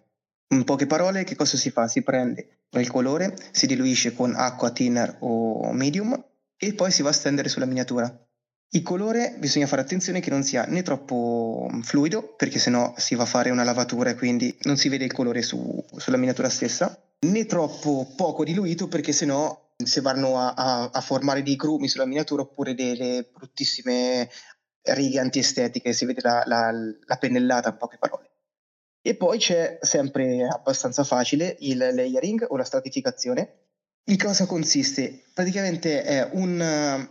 In poche parole, che cosa si fa? Si prende il colore, si diluisce con acqua thinner o medium e poi si va a stendere sulla miniatura. Il colore bisogna fare attenzione che non sia né troppo fluido, perché sennò si va a fare una lavatura e quindi non si vede il colore su, sulla miniatura stessa, né troppo poco diluito, perché sennò se vanno a, a, a, formare dei grumi sulla miniatura oppure delle bruttissime righe antiestetiche, si vede la, la, la pennellata in poche parole. E poi c'è sempre abbastanza facile il layering o la stratificazione. In cosa consiste? Praticamente è un,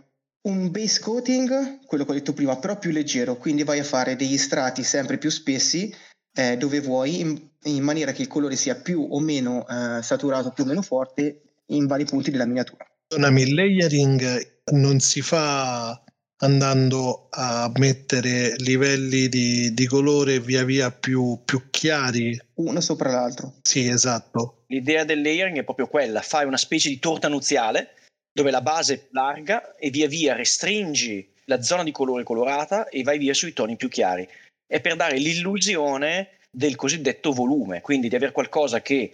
un base coating, quello che ho detto prima, però più leggero, quindi vai a fare degli strati sempre più spessi eh, dove vuoi, in, in, maniera che il colore sia più o meno eh, saturato, più o meno forte in vari punti della miniatura. Il layering non si fa andando a mettere livelli di, di colore via via più, più, chiari. Uno sopra l'altro. Sì, esatto. L'idea del layering è proprio quella, fai una specie di torta nuziale dove la base è larga e via via restringi la zona di colore colorata e vai via sui toni più chiari. È per dare l'illusione del cosiddetto volume, quindi di avere qualcosa che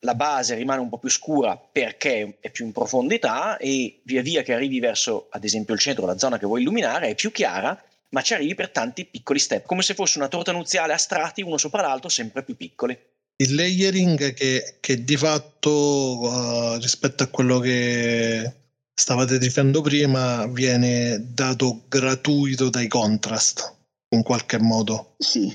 la base rimane un po' più scura perché è più in profondità e via via che arrivi verso, ad esempio, il centro, la zona che vuoi illuminare, è più chiara, ma ci arrivi per tanti piccoli step, come se fosse una torta nuziale a strati, uno sopra l'altro, sempre più piccoli. Il layering che, che di fatto uh, rispetto a quello che stavate dicendo prima viene dato gratuito dai contrast in qualche modo. Sì,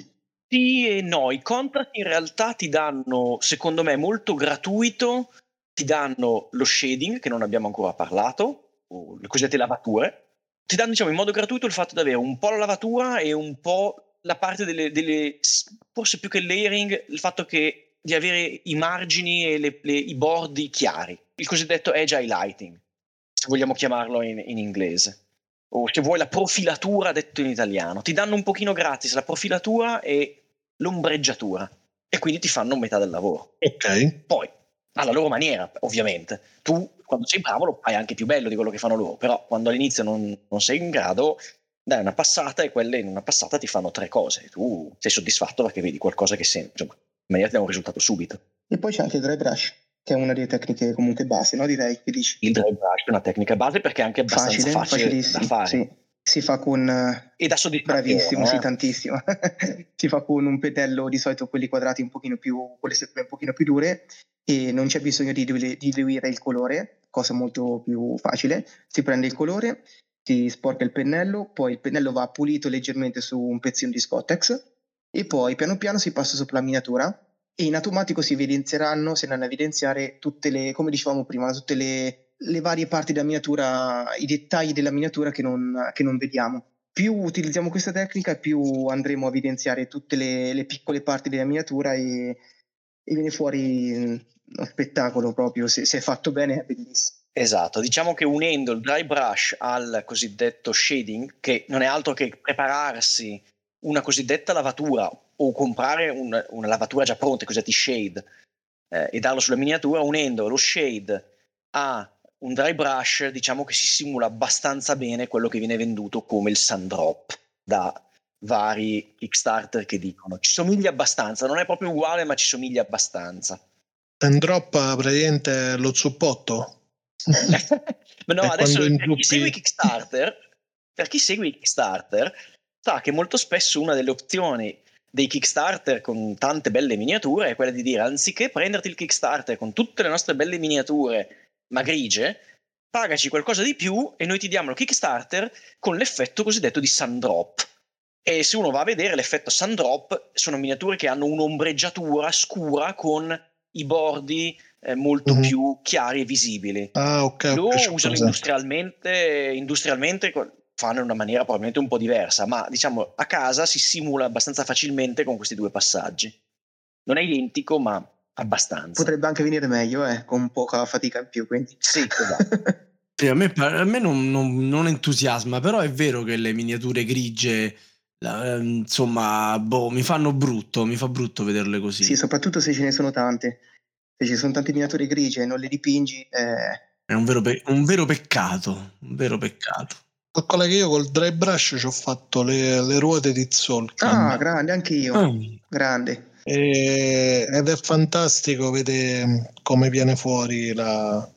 sì e no, i contract in realtà ti danno, secondo me, molto gratuito, ti danno lo shading, che non abbiamo ancora parlato, o le cosiddette lavature, ti danno diciamo in modo gratuito il fatto di avere un po' la lavatura e un po' la parte delle, delle forse più che il layering, il fatto che di avere i margini e le, le, i bordi chiari, il cosiddetto edge highlighting, se vogliamo chiamarlo in, in inglese o se vuoi la profilatura detto in italiano, ti danno un pochino gratis la profilatura e l'ombreggiatura e quindi ti fanno metà del lavoro. Ok. Poi, alla loro maniera, ovviamente. Tu, quando sei bravo, lo fai anche più bello di quello che fanno loro, però quando all'inizio non, non sei in grado, dai una passata e quelle in una passata ti fanno tre cose. Tu sei soddisfatto perché vedi qualcosa che sembra, insomma, in maniera ti dà un risultato subito. E poi c'è anche il dry brush che è una delle tecniche comunque base, no? Direi che dici. Il dry brush è una tecnica base perché è anche abbastanza facile, facile da fare. Sì. Si fa con... E da. Bravissimo, eh? sì, tantissimo. si fa con un petello, di solito quelli quadrati un pochino più, con le un pochino più dure e non c'è bisogno di, di diluire il colore, cosa molto più facile. Si prende il colore, si sporca il pennello, poi il pennello va pulito leggermente su un pezzino di Scottex e poi piano piano si passa sopra la miniatura e in automatico si evidenzieranno, si andranno a evidenziare tutte le, come dicevamo prima, tutte le, le varie parti della miniatura, i dettagli della miniatura che non, che non vediamo. Più utilizziamo questa tecnica, più andremo a evidenziare tutte le, le piccole parti della miniatura e, e, viene fuori uno spettacolo proprio, se, se è fatto bene è bellissimo. Esatto, diciamo che unendo il dry brush al cosiddetto shading, che non è altro che prepararsi una cosiddetta lavatura o comprare un, una lavatura già pronta, cosiddetti shade, eh, e darlo sulla miniatura, unendo lo shade a un dry brush, diciamo che si simula abbastanza bene quello che viene venduto come il sun drop da vari Kickstarter che dicono ci somiglia abbastanza, non è proprio uguale ma ci somiglia abbastanza. Sandrop praticamente lo zuppotto? ma no, adesso per chi segue Kickstarter, per chi segue Kickstarter sa che molto spesso una delle opzioni dei Kickstarter con tante belle miniature è quella di dire anziché prenderti il Kickstarter con tutte le nostre belle miniature ma grigie, pagaci qualcosa di più e noi ti diamo il Kickstarter con l'effetto cosiddetto di Sandrop. E se uno va a vedere l'effetto Sandrop, sono miniature che hanno un'ombreggiatura scura con i bordi eh, molto mm-hmm. più chiari e visibili. Ah, ok. Lo usano industrialmente, industrialmente fanno in una maniera probabilmente un po' diversa, ma diciamo a casa si simula abbastanza facilmente con questi due passaggi. Non è identico, ma abbastanza. Potrebbe anche venire meglio, eh, con poca fatica in più, quindi. Sì, esatto. a me, a me non, non, non, entusiasma, però è vero che le miniature grigie, la, insomma, boh, mi fanno brutto, mi fa brutto vederle così. Sì, soprattutto se ce ne sono tante. Se ci sono tante miniature grigie e non le dipingi... Eh... È un vero, pe- un vero peccato, un vero peccato. Calcola che io col dry brush ci ho fatto le, le ruote di Zolkin. Ah, grande, anche io. Oh. Grande. E, ed è fantastico vedere come viene fuori la,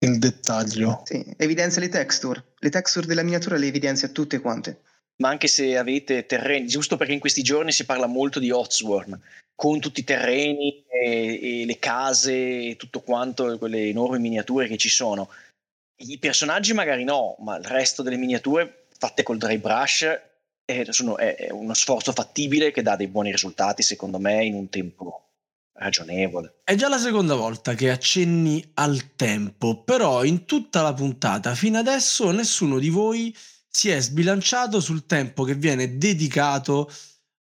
il dettaglio. Sì, evidenzia le texture. Le texture della miniatura le evidenzia tutte quante. Ma anche se avete terreni, giusto perché in questi giorni si parla molto di Otsworm, con tutti i terreni e, e le case e tutto quanto, quelle enormi miniature che ci sono i personaggi magari no, ma il resto delle miniature fatte col dry brush è, sono, è, è uno sforzo fattibile che dà dei buoni risultati, secondo me, in un tempo ragionevole. È già la seconda volta che accenni al tempo, però in tutta la puntata fino adesso nessuno di voi si è sbilanciato sul tempo che viene dedicato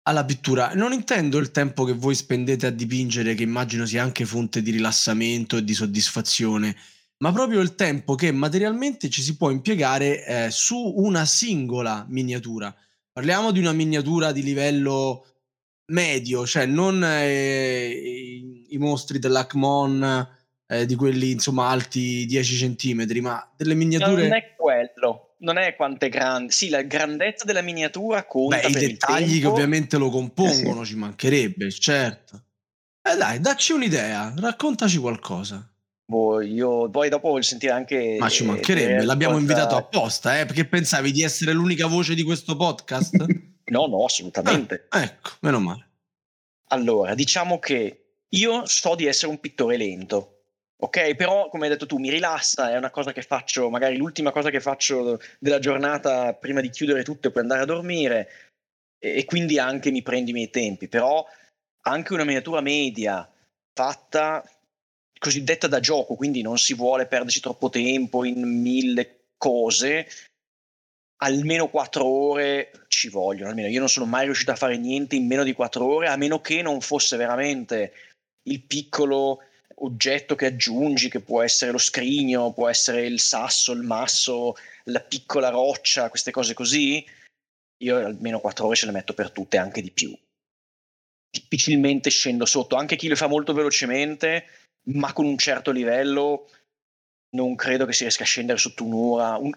alla pittura. Non intendo il tempo che voi spendete a dipingere, che immagino sia anche fonte di rilassamento e di soddisfazione ma proprio il tempo che materialmente ci si può impiegare eh, su una singola miniatura. Parliamo di una miniatura di livello medio, cioè non eh, i, i, mostri dell'Acmon, eh, di quelli insomma alti 10 cm, ma delle miniature... Non è quello, non è quanto è grande. Sì, la grandezza della miniatura conta Beh, i dettagli che ovviamente lo compongono, ci mancherebbe, certo. Eh dai, dacci un'idea, raccontaci qualcosa. Boh, io poi dopo voglio sentire anche. Ma ci mancherebbe, l'abbiamo cosa... invitato apposta, eh? Perché pensavi di essere l'unica voce di questo podcast? no, no, assolutamente. Ah, ecco, meno male. Allora, diciamo che io so di essere un pittore lento, ok? Però, come hai detto tu, mi rilassa, è una cosa che faccio, magari l'ultima cosa che faccio della giornata prima di chiudere tutto e poi andare a dormire, e, e quindi anche mi prendi i miei tempi. Però anche una miniatura media fatta cosiddetta da gioco, quindi non si vuole perderci troppo tempo in mille cose, almeno quattro ore ci vogliono, almeno io non sono mai riuscito a fare niente in meno di quattro ore, a meno che non fosse veramente il piccolo oggetto che aggiungi, che può essere lo scrigno, può essere il sasso, il masso, la piccola roccia, queste cose così, io almeno quattro ore ce le metto per tutte, anche di più. Difficilmente scendo sotto, anche chi le fa molto velocemente ma con un certo livello non credo che si riesca a scendere sotto un'ora. Un...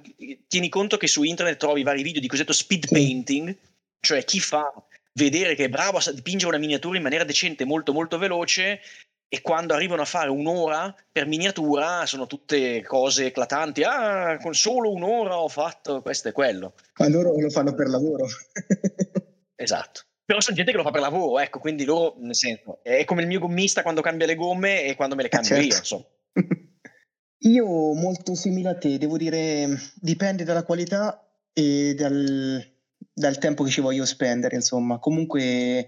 Tieni conto che su internet trovi vari video di cosiddetto speed painting, cioè chi fa vedere che è bravo a dipingere una miniatura in maniera decente, molto molto veloce, e quando arrivano a fare un'ora per miniatura sono tutte cose eclatanti. Ah, con solo un'ora ho fatto questo e quello. Ma loro lo fanno per lavoro. esatto. Però sono gente che lo fa per lavoro, ecco, quindi loro, nel senso, è come il mio gommista quando cambia le gomme e quando me le cambio certo. io, insomma. Io molto simile a te, devo dire, dipende dalla qualità e dal, dal tempo che ci voglio spendere, insomma. Comunque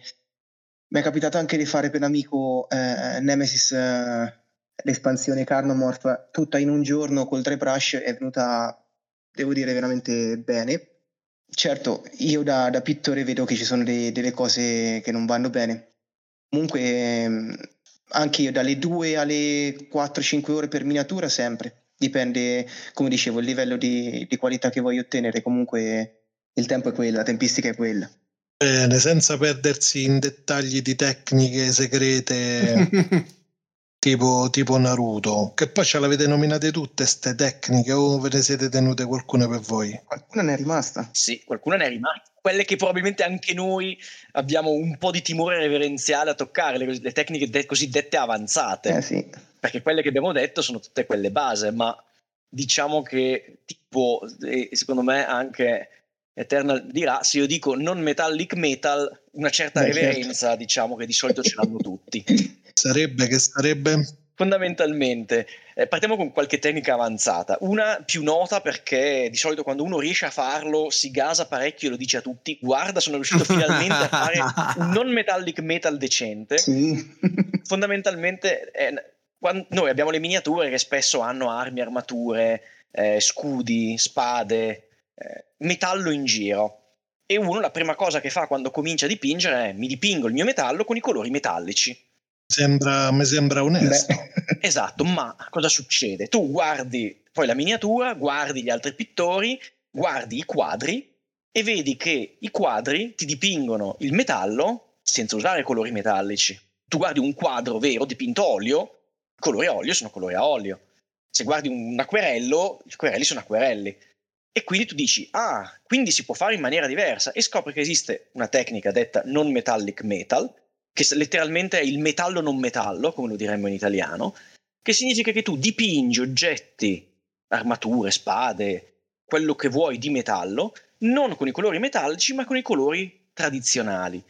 mi è capitato anche di fare per amico eh, Nemesis, eh, l'espansione Carnomorph, tutta in un giorno col dry brush, è venuta, devo dire, veramente bene certo, io da, da, pittore vedo che ci sono de, delle cose che non vanno bene. Comunque, ehm, anche io dalle 2 alle 4-5 ore per miniatura sempre. Dipende, come dicevo, il livello di, di qualità che voglio ottenere. Comunque il tempo è quello, la tempistica è quella. Bene, senza perdersi in dettagli di tecniche segrete. tipo, tipo Naruto, che poi ce l'avete nominate tutte queste tecniche o ve ne siete tenute qualcuna per voi? Qualcuna ne è rimasta? Sì, qualcuna ne è rimasta. Quelle che probabilmente anche noi abbiamo un po' di timore reverenziale a toccare, le, le tecniche de- cosiddette avanzate. Eh sì. Perché quelle che abbiamo detto sono tutte quelle base, ma diciamo che tipo, e secondo me anche Eternal dirà, se io dico non metallic metal, una certa Beh, certo. reverenza, certo. diciamo che di solito ce l'hanno tutti. Sarebbe che sarebbe? Fondamentalmente, eh, partiamo con qualche tecnica avanzata. Una più nota perché di solito quando uno riesce a farlo si gasa parecchio e lo dice a tutti: Guarda, sono riuscito finalmente a fare un non metallic metal decente. Sì. Fondamentalmente, eh, noi abbiamo le miniature che spesso hanno armi, armature, eh, scudi, spade, eh, metallo in giro. E uno la prima cosa che fa quando comincia a dipingere è mi dipingo il mio metallo con i colori metallici. Sembra, mi sembra onesto. Beh. Esatto, ma cosa succede? Tu guardi poi la miniatura, guardi gli altri pittori, guardi i quadri e vedi che i quadri ti dipingono il metallo senza usare colori metallici. Tu guardi un quadro vero dipinto olio, colori a olio sono colori a olio. Se guardi un acquerello, i acquerelli sono acquerelli. E quindi tu dici, ah, quindi si può fare in maniera diversa e scopri che esiste una tecnica detta non metallic metal, che letteralmente è il metallo non metallo, come lo diremmo in italiano, che significa che tu dipingi oggetti, armature, spade, quello che vuoi di metallo, non con i colori metallici, ma con i colori tradizionali.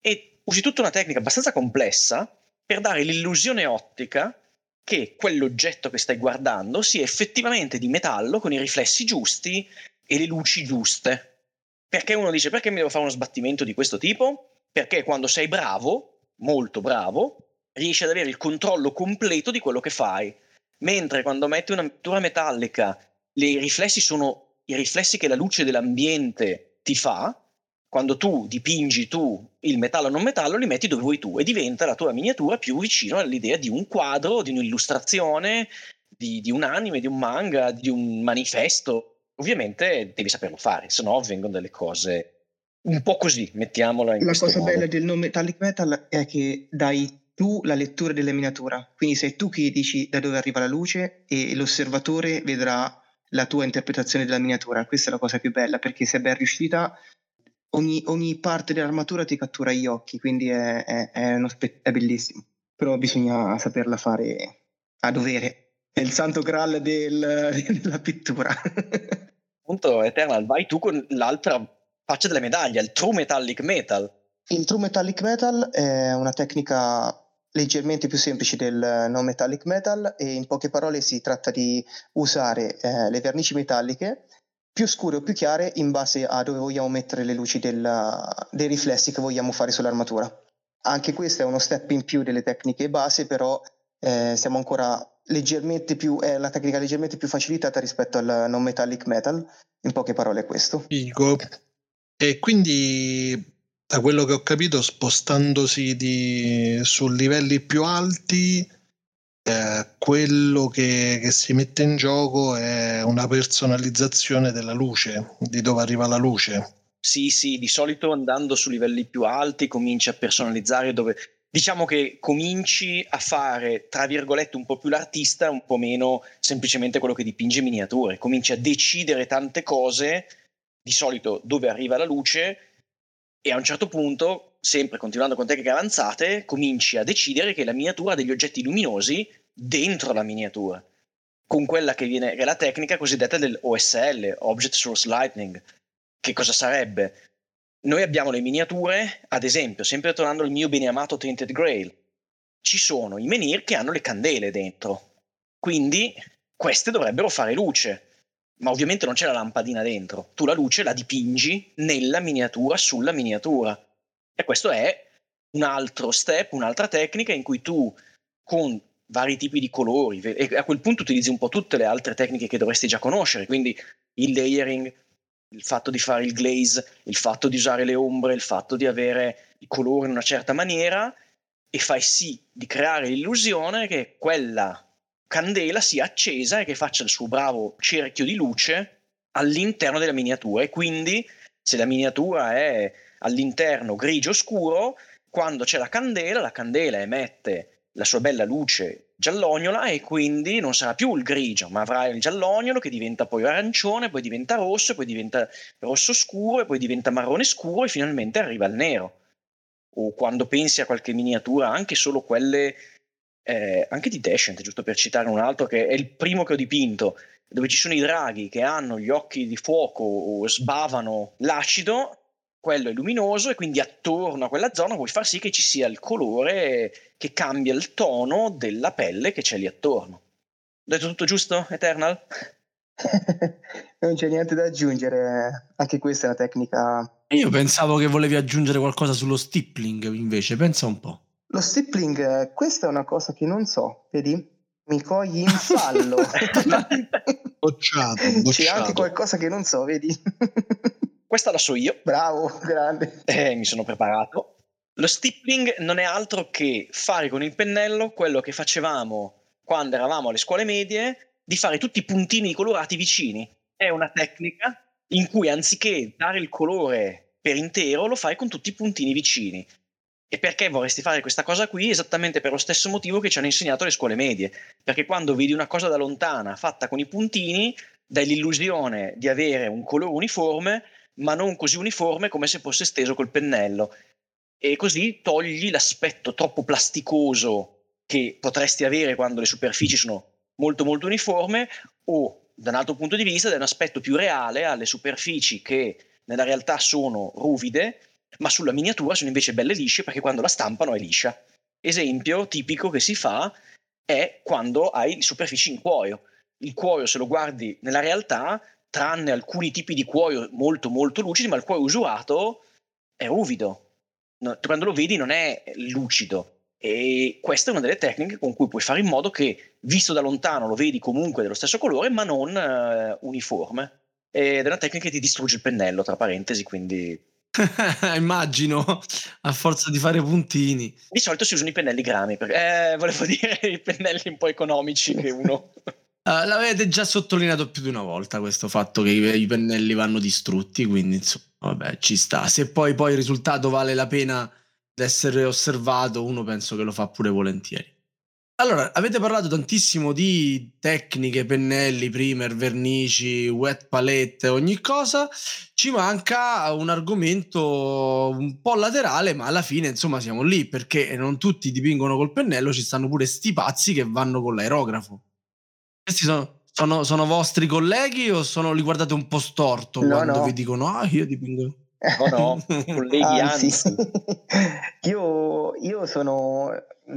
E usi tutta una tecnica abbastanza complessa per dare l'illusione ottica che quell'oggetto che stai guardando sia effettivamente di metallo con i riflessi giusti e le luci giuste. Perché uno dice perché mi devo fare uno sbattimento di questo tipo? Perché quando sei bravo, molto bravo, riesci ad avere il controllo completo di quello che fai. Mentre quando metti una pittura metallica, i riflessi sono i riflessi che la luce dell'ambiente ti fa, quando tu dipingi tu il metallo o non metallo, li metti dove vuoi tu e diventa la tua miniatura più vicino all'idea di un quadro, di un'illustrazione, di, di un anime, di un manga, di un manifesto. Ovviamente devi saperlo fare, se no vengono delle cose un po' così, mettiamola in La cosa modo. bella del non metallic metal è che dai tu la lettura della miniatura, quindi sei tu che dici da dove arriva la luce e l'osservatore vedrà la tua interpretazione della miniatura. Questa è la cosa più bella perché se è ben riuscita ogni, ogni parte dell'armatura ti cattura gli occhi, quindi è, è, è, spe- è bellissimo. Però bisogna saperla fare a dovere. È il santo graal del, della pittura. Appunto, Eternal, vai tu con l'altra faccia della medaglia, il True Metallic Metal. Il True Metallic Metal è una tecnica leggermente più semplice del non metallic metal e in poche parole si tratta di usare eh, le vernici metalliche più scure o più chiare in base a dove vogliamo mettere le luci della, dei riflessi che vogliamo fare sull'armatura. Anche questo è uno step in più delle tecniche base, però eh, siamo ancora leggermente più, è la tecnica leggermente più facilitata rispetto al non metallic metal. In poche parole è questo. Figo. E quindi da quello che ho capito, spostandosi di, su livelli più alti, eh, quello che, che, si mette in gioco è una personalizzazione della luce, di dove arriva la luce. Sì, sì, di solito andando su livelli più alti cominci a personalizzare dove... Diciamo che cominci a fare, tra virgolette, un po' più l'artista, un po' meno semplicemente quello che dipinge miniature. Cominci a decidere tante cose, di solito dove arriva la luce, e a un certo punto sempre continuando con tecniche avanzate, cominci a decidere che la miniatura ha degli oggetti luminosi dentro la miniatura, con quella che, viene, che è la tecnica cosiddetta del OSL, Object Source Lightning. Che cosa sarebbe? Noi abbiamo le miniature, ad esempio, sempre tornando al mio beneamato Tainted Grail, ci sono i menhir che hanno le candele dentro. Quindi queste dovrebbero fare luce, ma ovviamente non c'è la lampadina dentro. Tu la luce la dipingi nella miniatura, sulla miniatura. E questo è un altro step, un'altra tecnica in cui tu con vari tipi di colori e a quel punto utilizzi un po' tutte le altre tecniche che dovresti già conoscere, quindi il layering, il fatto di fare il glaze, il fatto di usare le ombre, il fatto di avere i colori in una certa maniera e fai sì di creare l'illusione che quella candela sia accesa e che faccia il suo bravo cerchio di luce all'interno della miniatura e quindi se la miniatura è all'interno grigio scuro, quando c'è la candela, la candela emette la sua bella luce giallognola e quindi non sarà più il grigio, ma avrai il giallognolo che diventa poi arancione, poi diventa rosso, poi diventa rosso scuro e poi diventa marrone scuro e finalmente arriva al nero. O quando pensi a qualche miniatura, anche solo quelle eh, anche di Descent, giusto per citare un altro che è il primo che ho dipinto, dove ci sono i draghi che hanno gli occhi di fuoco o sbavano l'acido, quello è luminoso e quindi attorno a quella zona vuoi far sì che ci sia il colore che cambia il tono della pelle che c'è lì attorno. Ho detto tutto giusto, Eternal? non c'è niente da aggiungere, anche questa è una tecnica. Io pensavo che volevi aggiungere qualcosa sullo stippling, invece, pensa un po'. Lo stippling, questa è una cosa che non so, vedi? Mi cogli in fallo. bocciato, bocciato. C'è anche qualcosa che non so, vedi? Questa la so io. Bravo, grande. Eh, mi sono preparato. Lo stippling non è altro che fare con il pennello quello che facevamo quando eravamo alle scuole medie, di fare tutti i puntini colorati vicini. È una tecnica in cui anziché dare il colore per intero, lo fai con tutti i puntini vicini. E perché vorresti fare questa cosa qui? Esattamente per lo stesso motivo che ci hanno insegnato le scuole medie. Perché quando vedi una cosa da lontana fatta con i puntini, dai l'illusione di avere un colore uniforme, ma non così uniforme come se fosse steso col pennello. E così togli l'aspetto troppo plasticoso che potresti avere quando le superfici sono molto molto uniforme o da un altro punto di vista dai un aspetto più reale alle superfici che nella realtà sono ruvide ma sulla miniatura sono invece belle lisce perché quando la stampano è liscia. Esempio tipico che si fa è quando hai superfici in cuoio. Il cuoio, se lo guardi nella realtà, tranne alcuni tipi di cuoio molto molto lucidi, ma il cuoio usurato è ruvido. Quando lo vedi non è lucido. E questa è una delle tecniche con cui puoi fare in modo che, visto da lontano, lo vedi comunque dello stesso colore, ma non uh, uniforme. Ed è una tecnica che ti distrugge il pennello, tra parentesi, quindi Immagino, a forza di fare puntini. Di solito si usano i pennelli grami, perché eh, volevo dire i pennelli un po' economici che uno Uh, l'avete già sottolineato più di una volta questo fatto che i, i, pennelli vanno distrutti, quindi insomma, vabbè, ci sta. Se poi, poi il risultato vale la pena di essere osservato, uno penso che lo fa pure volentieri. Allora, avete parlato tantissimo di tecniche, pennelli, primer, vernici, wet palette, ogni cosa. Ci manca un argomento un po' laterale, ma alla fine, insomma, siamo lì perché non tutti dipingono col pennello, ci stanno pure sti pazzi che vanno con l'aerografo. Questi sono, sono, sono, vostri colleghi o sono, li guardate un po' storto no, quando no. vi dicono ah io dipingo? No, no, colleghi anzi. anzi. io, io, sono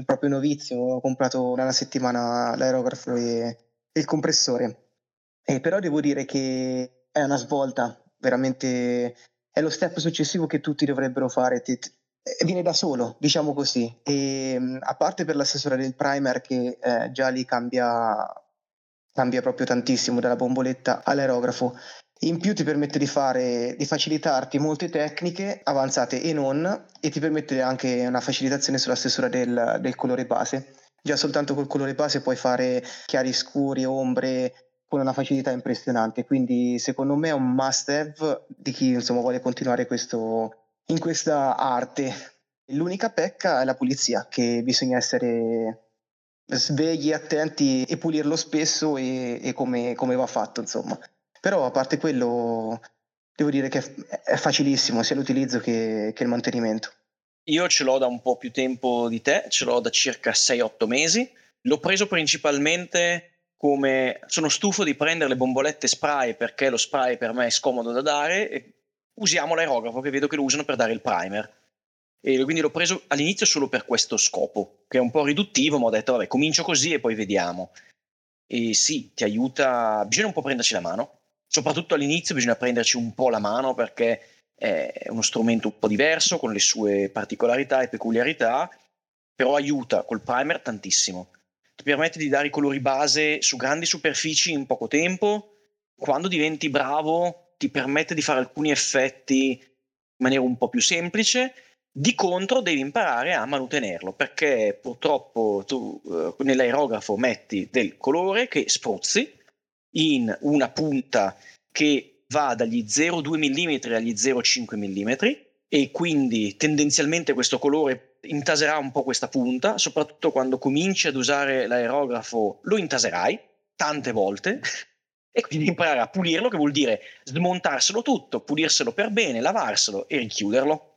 proprio novizio, ho comprato una settimana l'aerografo e, il compressore, e però devo dire che è una svolta, veramente è lo step successivo che tutti dovrebbero fare. Ti, viene da solo, diciamo così. E a parte per l'assessore del primer che eh, già lì cambia cambia proprio tantissimo dalla bomboletta all'aerografo. In più ti permette di fare, di facilitarti molte tecniche avanzate e non, e ti permette anche una facilitazione sulla stesura del, del colore base. Già soltanto col colore base puoi fare chiari scuri, ombre con una facilità impressionante. Quindi secondo me è un must have di chi insomma vuole continuare questo, in questa arte. L'unica pecca è la pulizia, che bisogna essere svegli, attenti e pulirlo spesso e, e come, come, va fatto, insomma. Però a parte quello, devo dire che è facilissimo sia l'utilizzo che, che il mantenimento. Io ce l'ho da un po' più tempo di te, ce l'ho da circa 6-8 mesi. L'ho preso principalmente come sono stufo di prendere le bombolette spray perché lo spray per me è scomodo da dare e usiamo l'aerografo che vedo che lo usano per dare il primer e quindi l'ho preso all'inizio solo per questo scopo, che è un po' riduttivo, ma ho detto vabbè comincio così e poi vediamo. E sì, ti aiuta, bisogna un po' prenderci la mano, soprattutto all'inizio bisogna prenderci un po' la mano perché è uno strumento un po' diverso, con le sue particolarità e peculiarità, però aiuta col primer tantissimo. Ti permette di dare i colori base su grandi superfici in poco tempo, quando diventi bravo ti permette di fare alcuni effetti in maniera un po' più semplice di contro devi imparare a manutenerlo perché purtroppo tu eh, nell'aerografo metti del colore che spruzzi in una punta che va dagli 0,2 mm agli 0,5 mm e quindi tendenzialmente questo colore intaserà un po' questa punta, soprattutto quando cominci ad usare l'aerografo lo intaserai tante volte e quindi imparare a pulirlo, che vuol dire smontarselo tutto, pulirselo per bene, lavarselo e richiuderlo.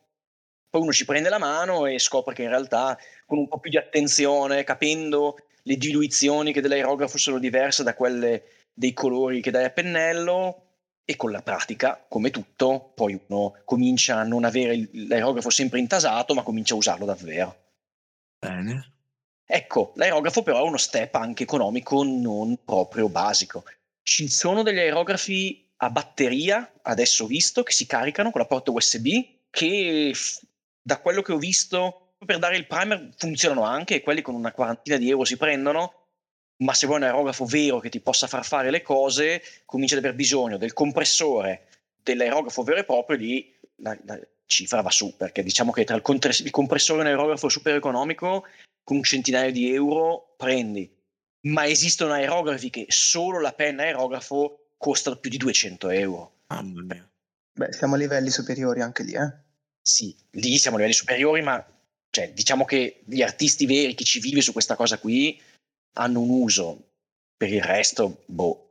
Poi uno ci prende la mano e scopre che in realtà con un po' più di attenzione, capendo le diluizioni che dell'aerografo sono diverse da quelle dei colori che dai a pennello, e con la pratica, come tutto, poi uno comincia a non avere l'aerografo sempre intasato, ma comincia a usarlo davvero. Bene. Ecco, l'aerografo però è uno step anche economico non proprio basico. Ci sono degli aerografi a batteria, adesso visto, che si caricano con la porta USB, che da quello che ho visto per dare il primer funzionano anche e quelli con una quarantina di euro si prendono ma se vuoi un aerografo vero che ti possa far fare le cose, cominci ad aver bisogno del compressore, dell'aerografo vero e proprio, lì la, la cifra va su, perché diciamo che tra il, contres- il compressore e un aerografo super economico, con un centinaio di euro prendi. Ma esistono aerografi che solo la penna aerografo costano più di 200 euro. Ah, Beh, siamo a livelli superiori anche lì, eh? Sì, lì siamo a livelli superiori, ma cioè, diciamo che gli artisti veri, chi ci vive su questa cosa qui, hanno un uso. Per il resto, boh.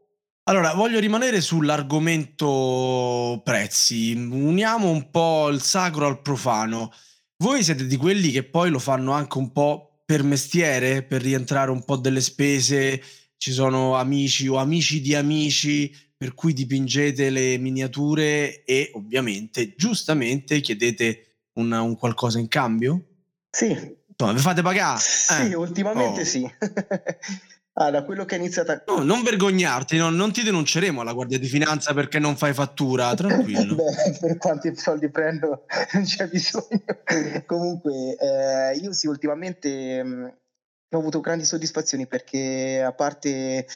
Allora, voglio rimanere sull'argomento prezzi. Uniamo un po' il sacro al profano. Voi siete di quelli che poi lo fanno anche un po' per mestiere, per rientrare un po' delle spese. Ci sono amici o amici di amici per cui dipingete le miniature e ovviamente, giustamente, chiedete un, un qualcosa in cambio? Sì, Insomma, vi fate pagare? Sì, eh. ultimamente oh. sì. ah, da quello che è iniziata... No, non vergognarti, no, non ti denunceremo alla Guardia di Finanza perché non fai fattura, tranquillo. Beh, per quanti soldi prendo non c'è bisogno. Comunque, eh, io sì, ultimamente mh, mm, ho avuto grandi soddisfazioni perché a parte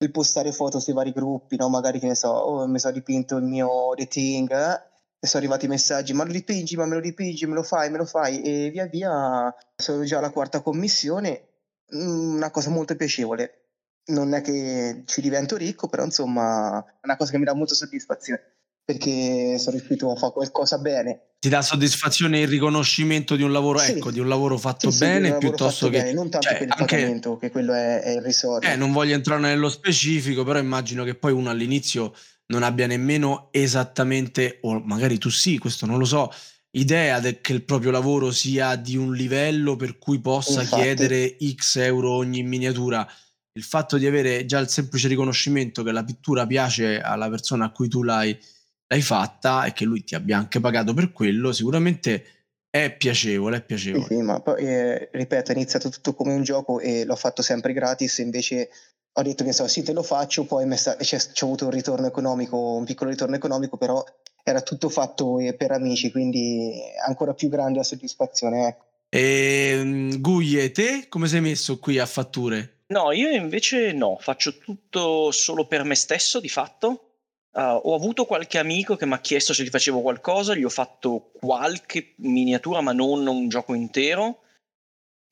il postare foto sui vari gruppi, no? magari che ne so, oh, mi sono dipinto il mio dating, eh? E sono arrivati i messaggi, ma lo dipingi, ma me lo dipingi, me lo fai, me lo fai, e via via sono già alla quarta commissione, mm, una cosa molto piacevole. Non è che ci divento ricco, però insomma è una cosa che mi dà molta soddisfazione, perché sono riuscito a fare qualcosa bene. Ti dà soddisfazione il riconoscimento di un lavoro, sì. ecco, di un lavoro fatto sì, bene, sì, piuttosto fatto che... Bene, non tanto cioè, per il anche... pagamento, che quello è, è irrisorio. Eh, non voglio entrare nello specifico, però immagino che poi uno all'inizio non abbia nemmeno esattamente, o magari tu sì, questo non lo so, idea de- che il proprio lavoro sia di un livello per cui possa Infatti. chiedere X euro ogni miniatura. Il fatto di avere già il semplice riconoscimento che la pittura piace alla persona a cui tu l'hai, l'hai fatta e che lui ti abbia anche pagato per quello, sicuramente è piacevole, è piacevole. Sì, sì ma poi, eh, ripeto, è iniziato tutto come un gioco e l'ho fatto sempre gratis, invece ho detto che so, sì, te lo faccio, poi c'è, c'è avuto un ritorno economico, un piccolo ritorno economico, però era tutto fatto eh, per amici, quindi ancora più grande la soddisfazione. Ecco. E ehm, Guglie, te come sei messo qui a fatture? No, io invece no, faccio tutto solo per me stesso di fatto. Uh, ho avuto qualche amico che mi ha chiesto se gli facevo qualcosa, gli ho fatto qualche miniatura, ma non un gioco intero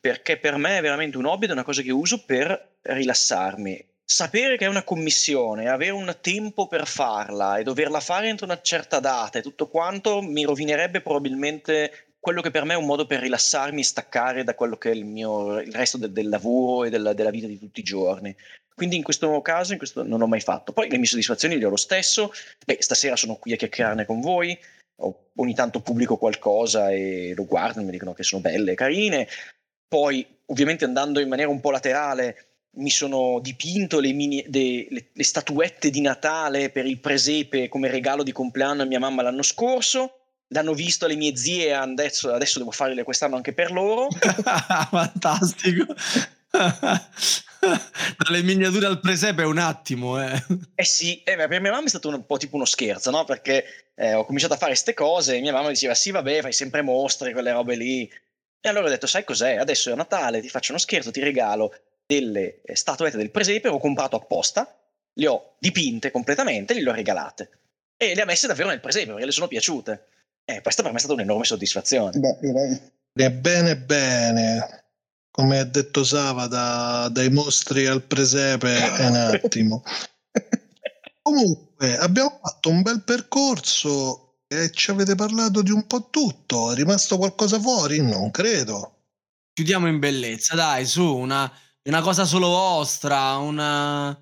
perché per me è veramente un hobby ed è una cosa che uso per rilassarmi. Sapere che è una commissione, avere un tempo per farla e doverla fare entro una certa data e tutto quanto mi rovinerebbe probabilmente quello che per me è un modo per rilassarmi e staccare da quello che è il, mio, il resto del, del lavoro e della, della, vita di tutti i giorni. Quindi in questo caso in questo non l'ho mai fatto. Poi le mie soddisfazioni le ho lo stesso. Beh, stasera sono qui a chiacchierarne con voi. Ogni tanto pubblico qualcosa e lo guardano, mi dicono che sono belle e carine. Poi, ovviamente, andando in maniera un po' laterale, mi sono dipinto le, mini, de, le, le, statuette di Natale per il presepe come regalo di compleanno a mia mamma l'anno scorso. L'hanno visto le mie zie, adesso, adesso devo farle quest'anno anche per loro. Fantastico. Dalle miniature al presepe è un attimo, eh. Eh sì, eh, per mia mamma è stato un po' tipo uno scherzo, no? Perché eh, ho cominciato a fare queste cose e mia mamma diceva: Sì, vabbè, fai sempre mostre, quelle robe lì. E allora ho detto, sai cos'è? Adesso è Natale, ti faccio uno scherzo, ti regalo delle eh, statuette del presepe, ho comprato apposta, le ho dipinte completamente le ho regalate. E le ha messe davvero nel presepe perché le sono piaciute. E questa per me è stata un'enorme soddisfazione. Beh, direi. Bene, bene. Come ha detto Sava, da, dai mostri al presepe è un attimo. Comunque, abbiamo fatto un bel percorso e ci avete parlato di un po' tutto. È rimasto qualcosa fuori? Non credo. Chiudiamo in bellezza, dai, su, una, una cosa solo vostra, una,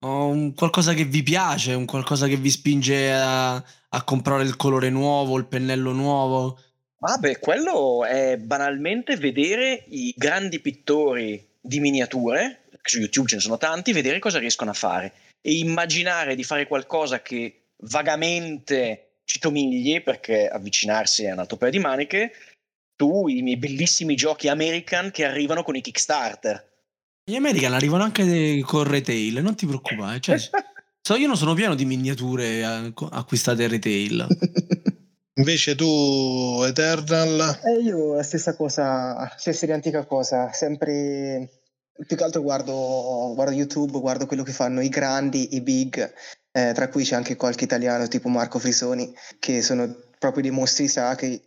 un qualcosa che vi piace, un qualcosa che vi spinge a, a comprare il colore nuovo, il pennello nuovo. Vabbè, quello è banalmente vedere i grandi pittori di miniature, su YouTube ce ne sono tanti, vedere cosa riescono a fare e immaginare di fare qualcosa che vagamente ci somigli, perché avvicinarsi è un altro paio di maniche, tu i miei bellissimi giochi American che arrivano con i Kickstarter. Gli American arrivano anche con retail, non ti preoccupare. Cioè, so, io non sono pieno di miniature acquistate retail. Invece tu, Eternal? Eh, io la stessa cosa, stessa identica cosa, sempre più che altro guardo, guardo, YouTube, guardo quello che fanno i grandi, i big, eh, tra cui c'è anche qualche italiano tipo Marco Frisoni, che sono proprio dei mostri sacri.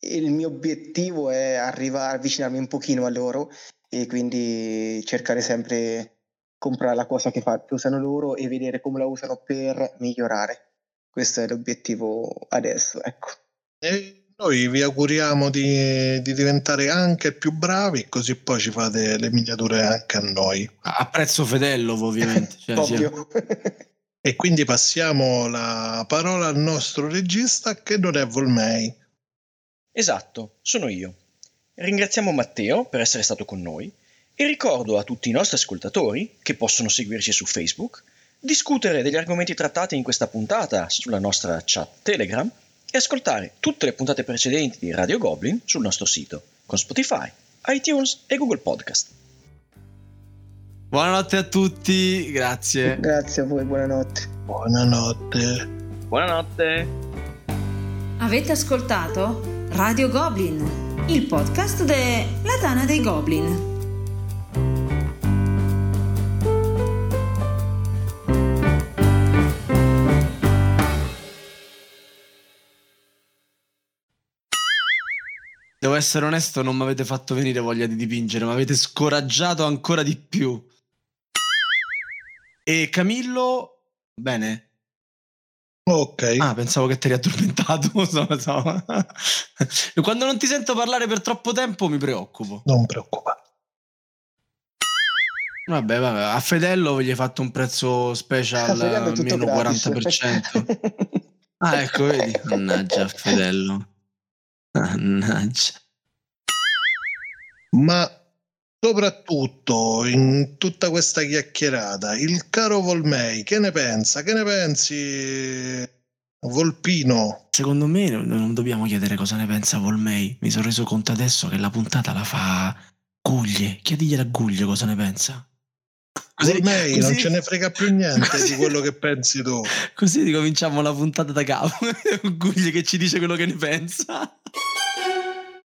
Il mio obiettivo è arrivare, avvicinarmi un pochino a loro e quindi cercare sempre comprare la cosa che, fa, che usano loro e vedere come la usano per migliorare. Questo è l'obiettivo adesso, ecco. E noi vi auguriamo di, di, diventare anche più bravi, così poi ci fate le miniature anche a noi. A prezzo fedello, ovviamente. Cioè, Ovvio. e quindi passiamo la parola al nostro regista che non è Volmei. Esatto, sono io. Ringraziamo Matteo per essere stato con noi e ricordo a tutti i nostri ascoltatori, che possono seguirci su Facebook, discutere degli argomenti trattati in questa puntata sulla nostra chat Telegram e ascoltare tutte le puntate precedenti di Radio Goblin sul nostro sito, con Spotify, iTunes e Google Podcast. Buonanotte a tutti, grazie. Grazie a voi, buonanotte. Buonanotte. Buonanotte. Avete ascoltato Radio Goblin, il podcast della Tana dei Goblin. Devo essere onesto, non mi avete fatto venire voglia di dipingere, mi avete scoraggiato ancora di più. E Camillo, bene. Ok. Ah, pensavo che ti eri addormentato. Quando non ti sento parlare per troppo tempo mi preoccupo. Non preoccupa. Vabbè, vabbè, a Fedello gli hai fatto un prezzo special almeno 40%. ah, ecco, vedi. Mannaggia, Fedello. Mannaggia. Ma soprattutto in tutta questa chiacchierata, il caro Volmei, che ne pensa? Che ne pensi, Volpino? Secondo me non dobbiamo chiedere cosa ne pensa Volmei. Mi sono reso conto adesso che la puntata la fa Guglie. Chiedigliela a Guglie cosa ne pensa. Così, Volmei così, non ce ne frega più niente così, di quello che pensi tu. Così ricominciamo la puntata da capo. Guglie che ci dice quello che ne pensa.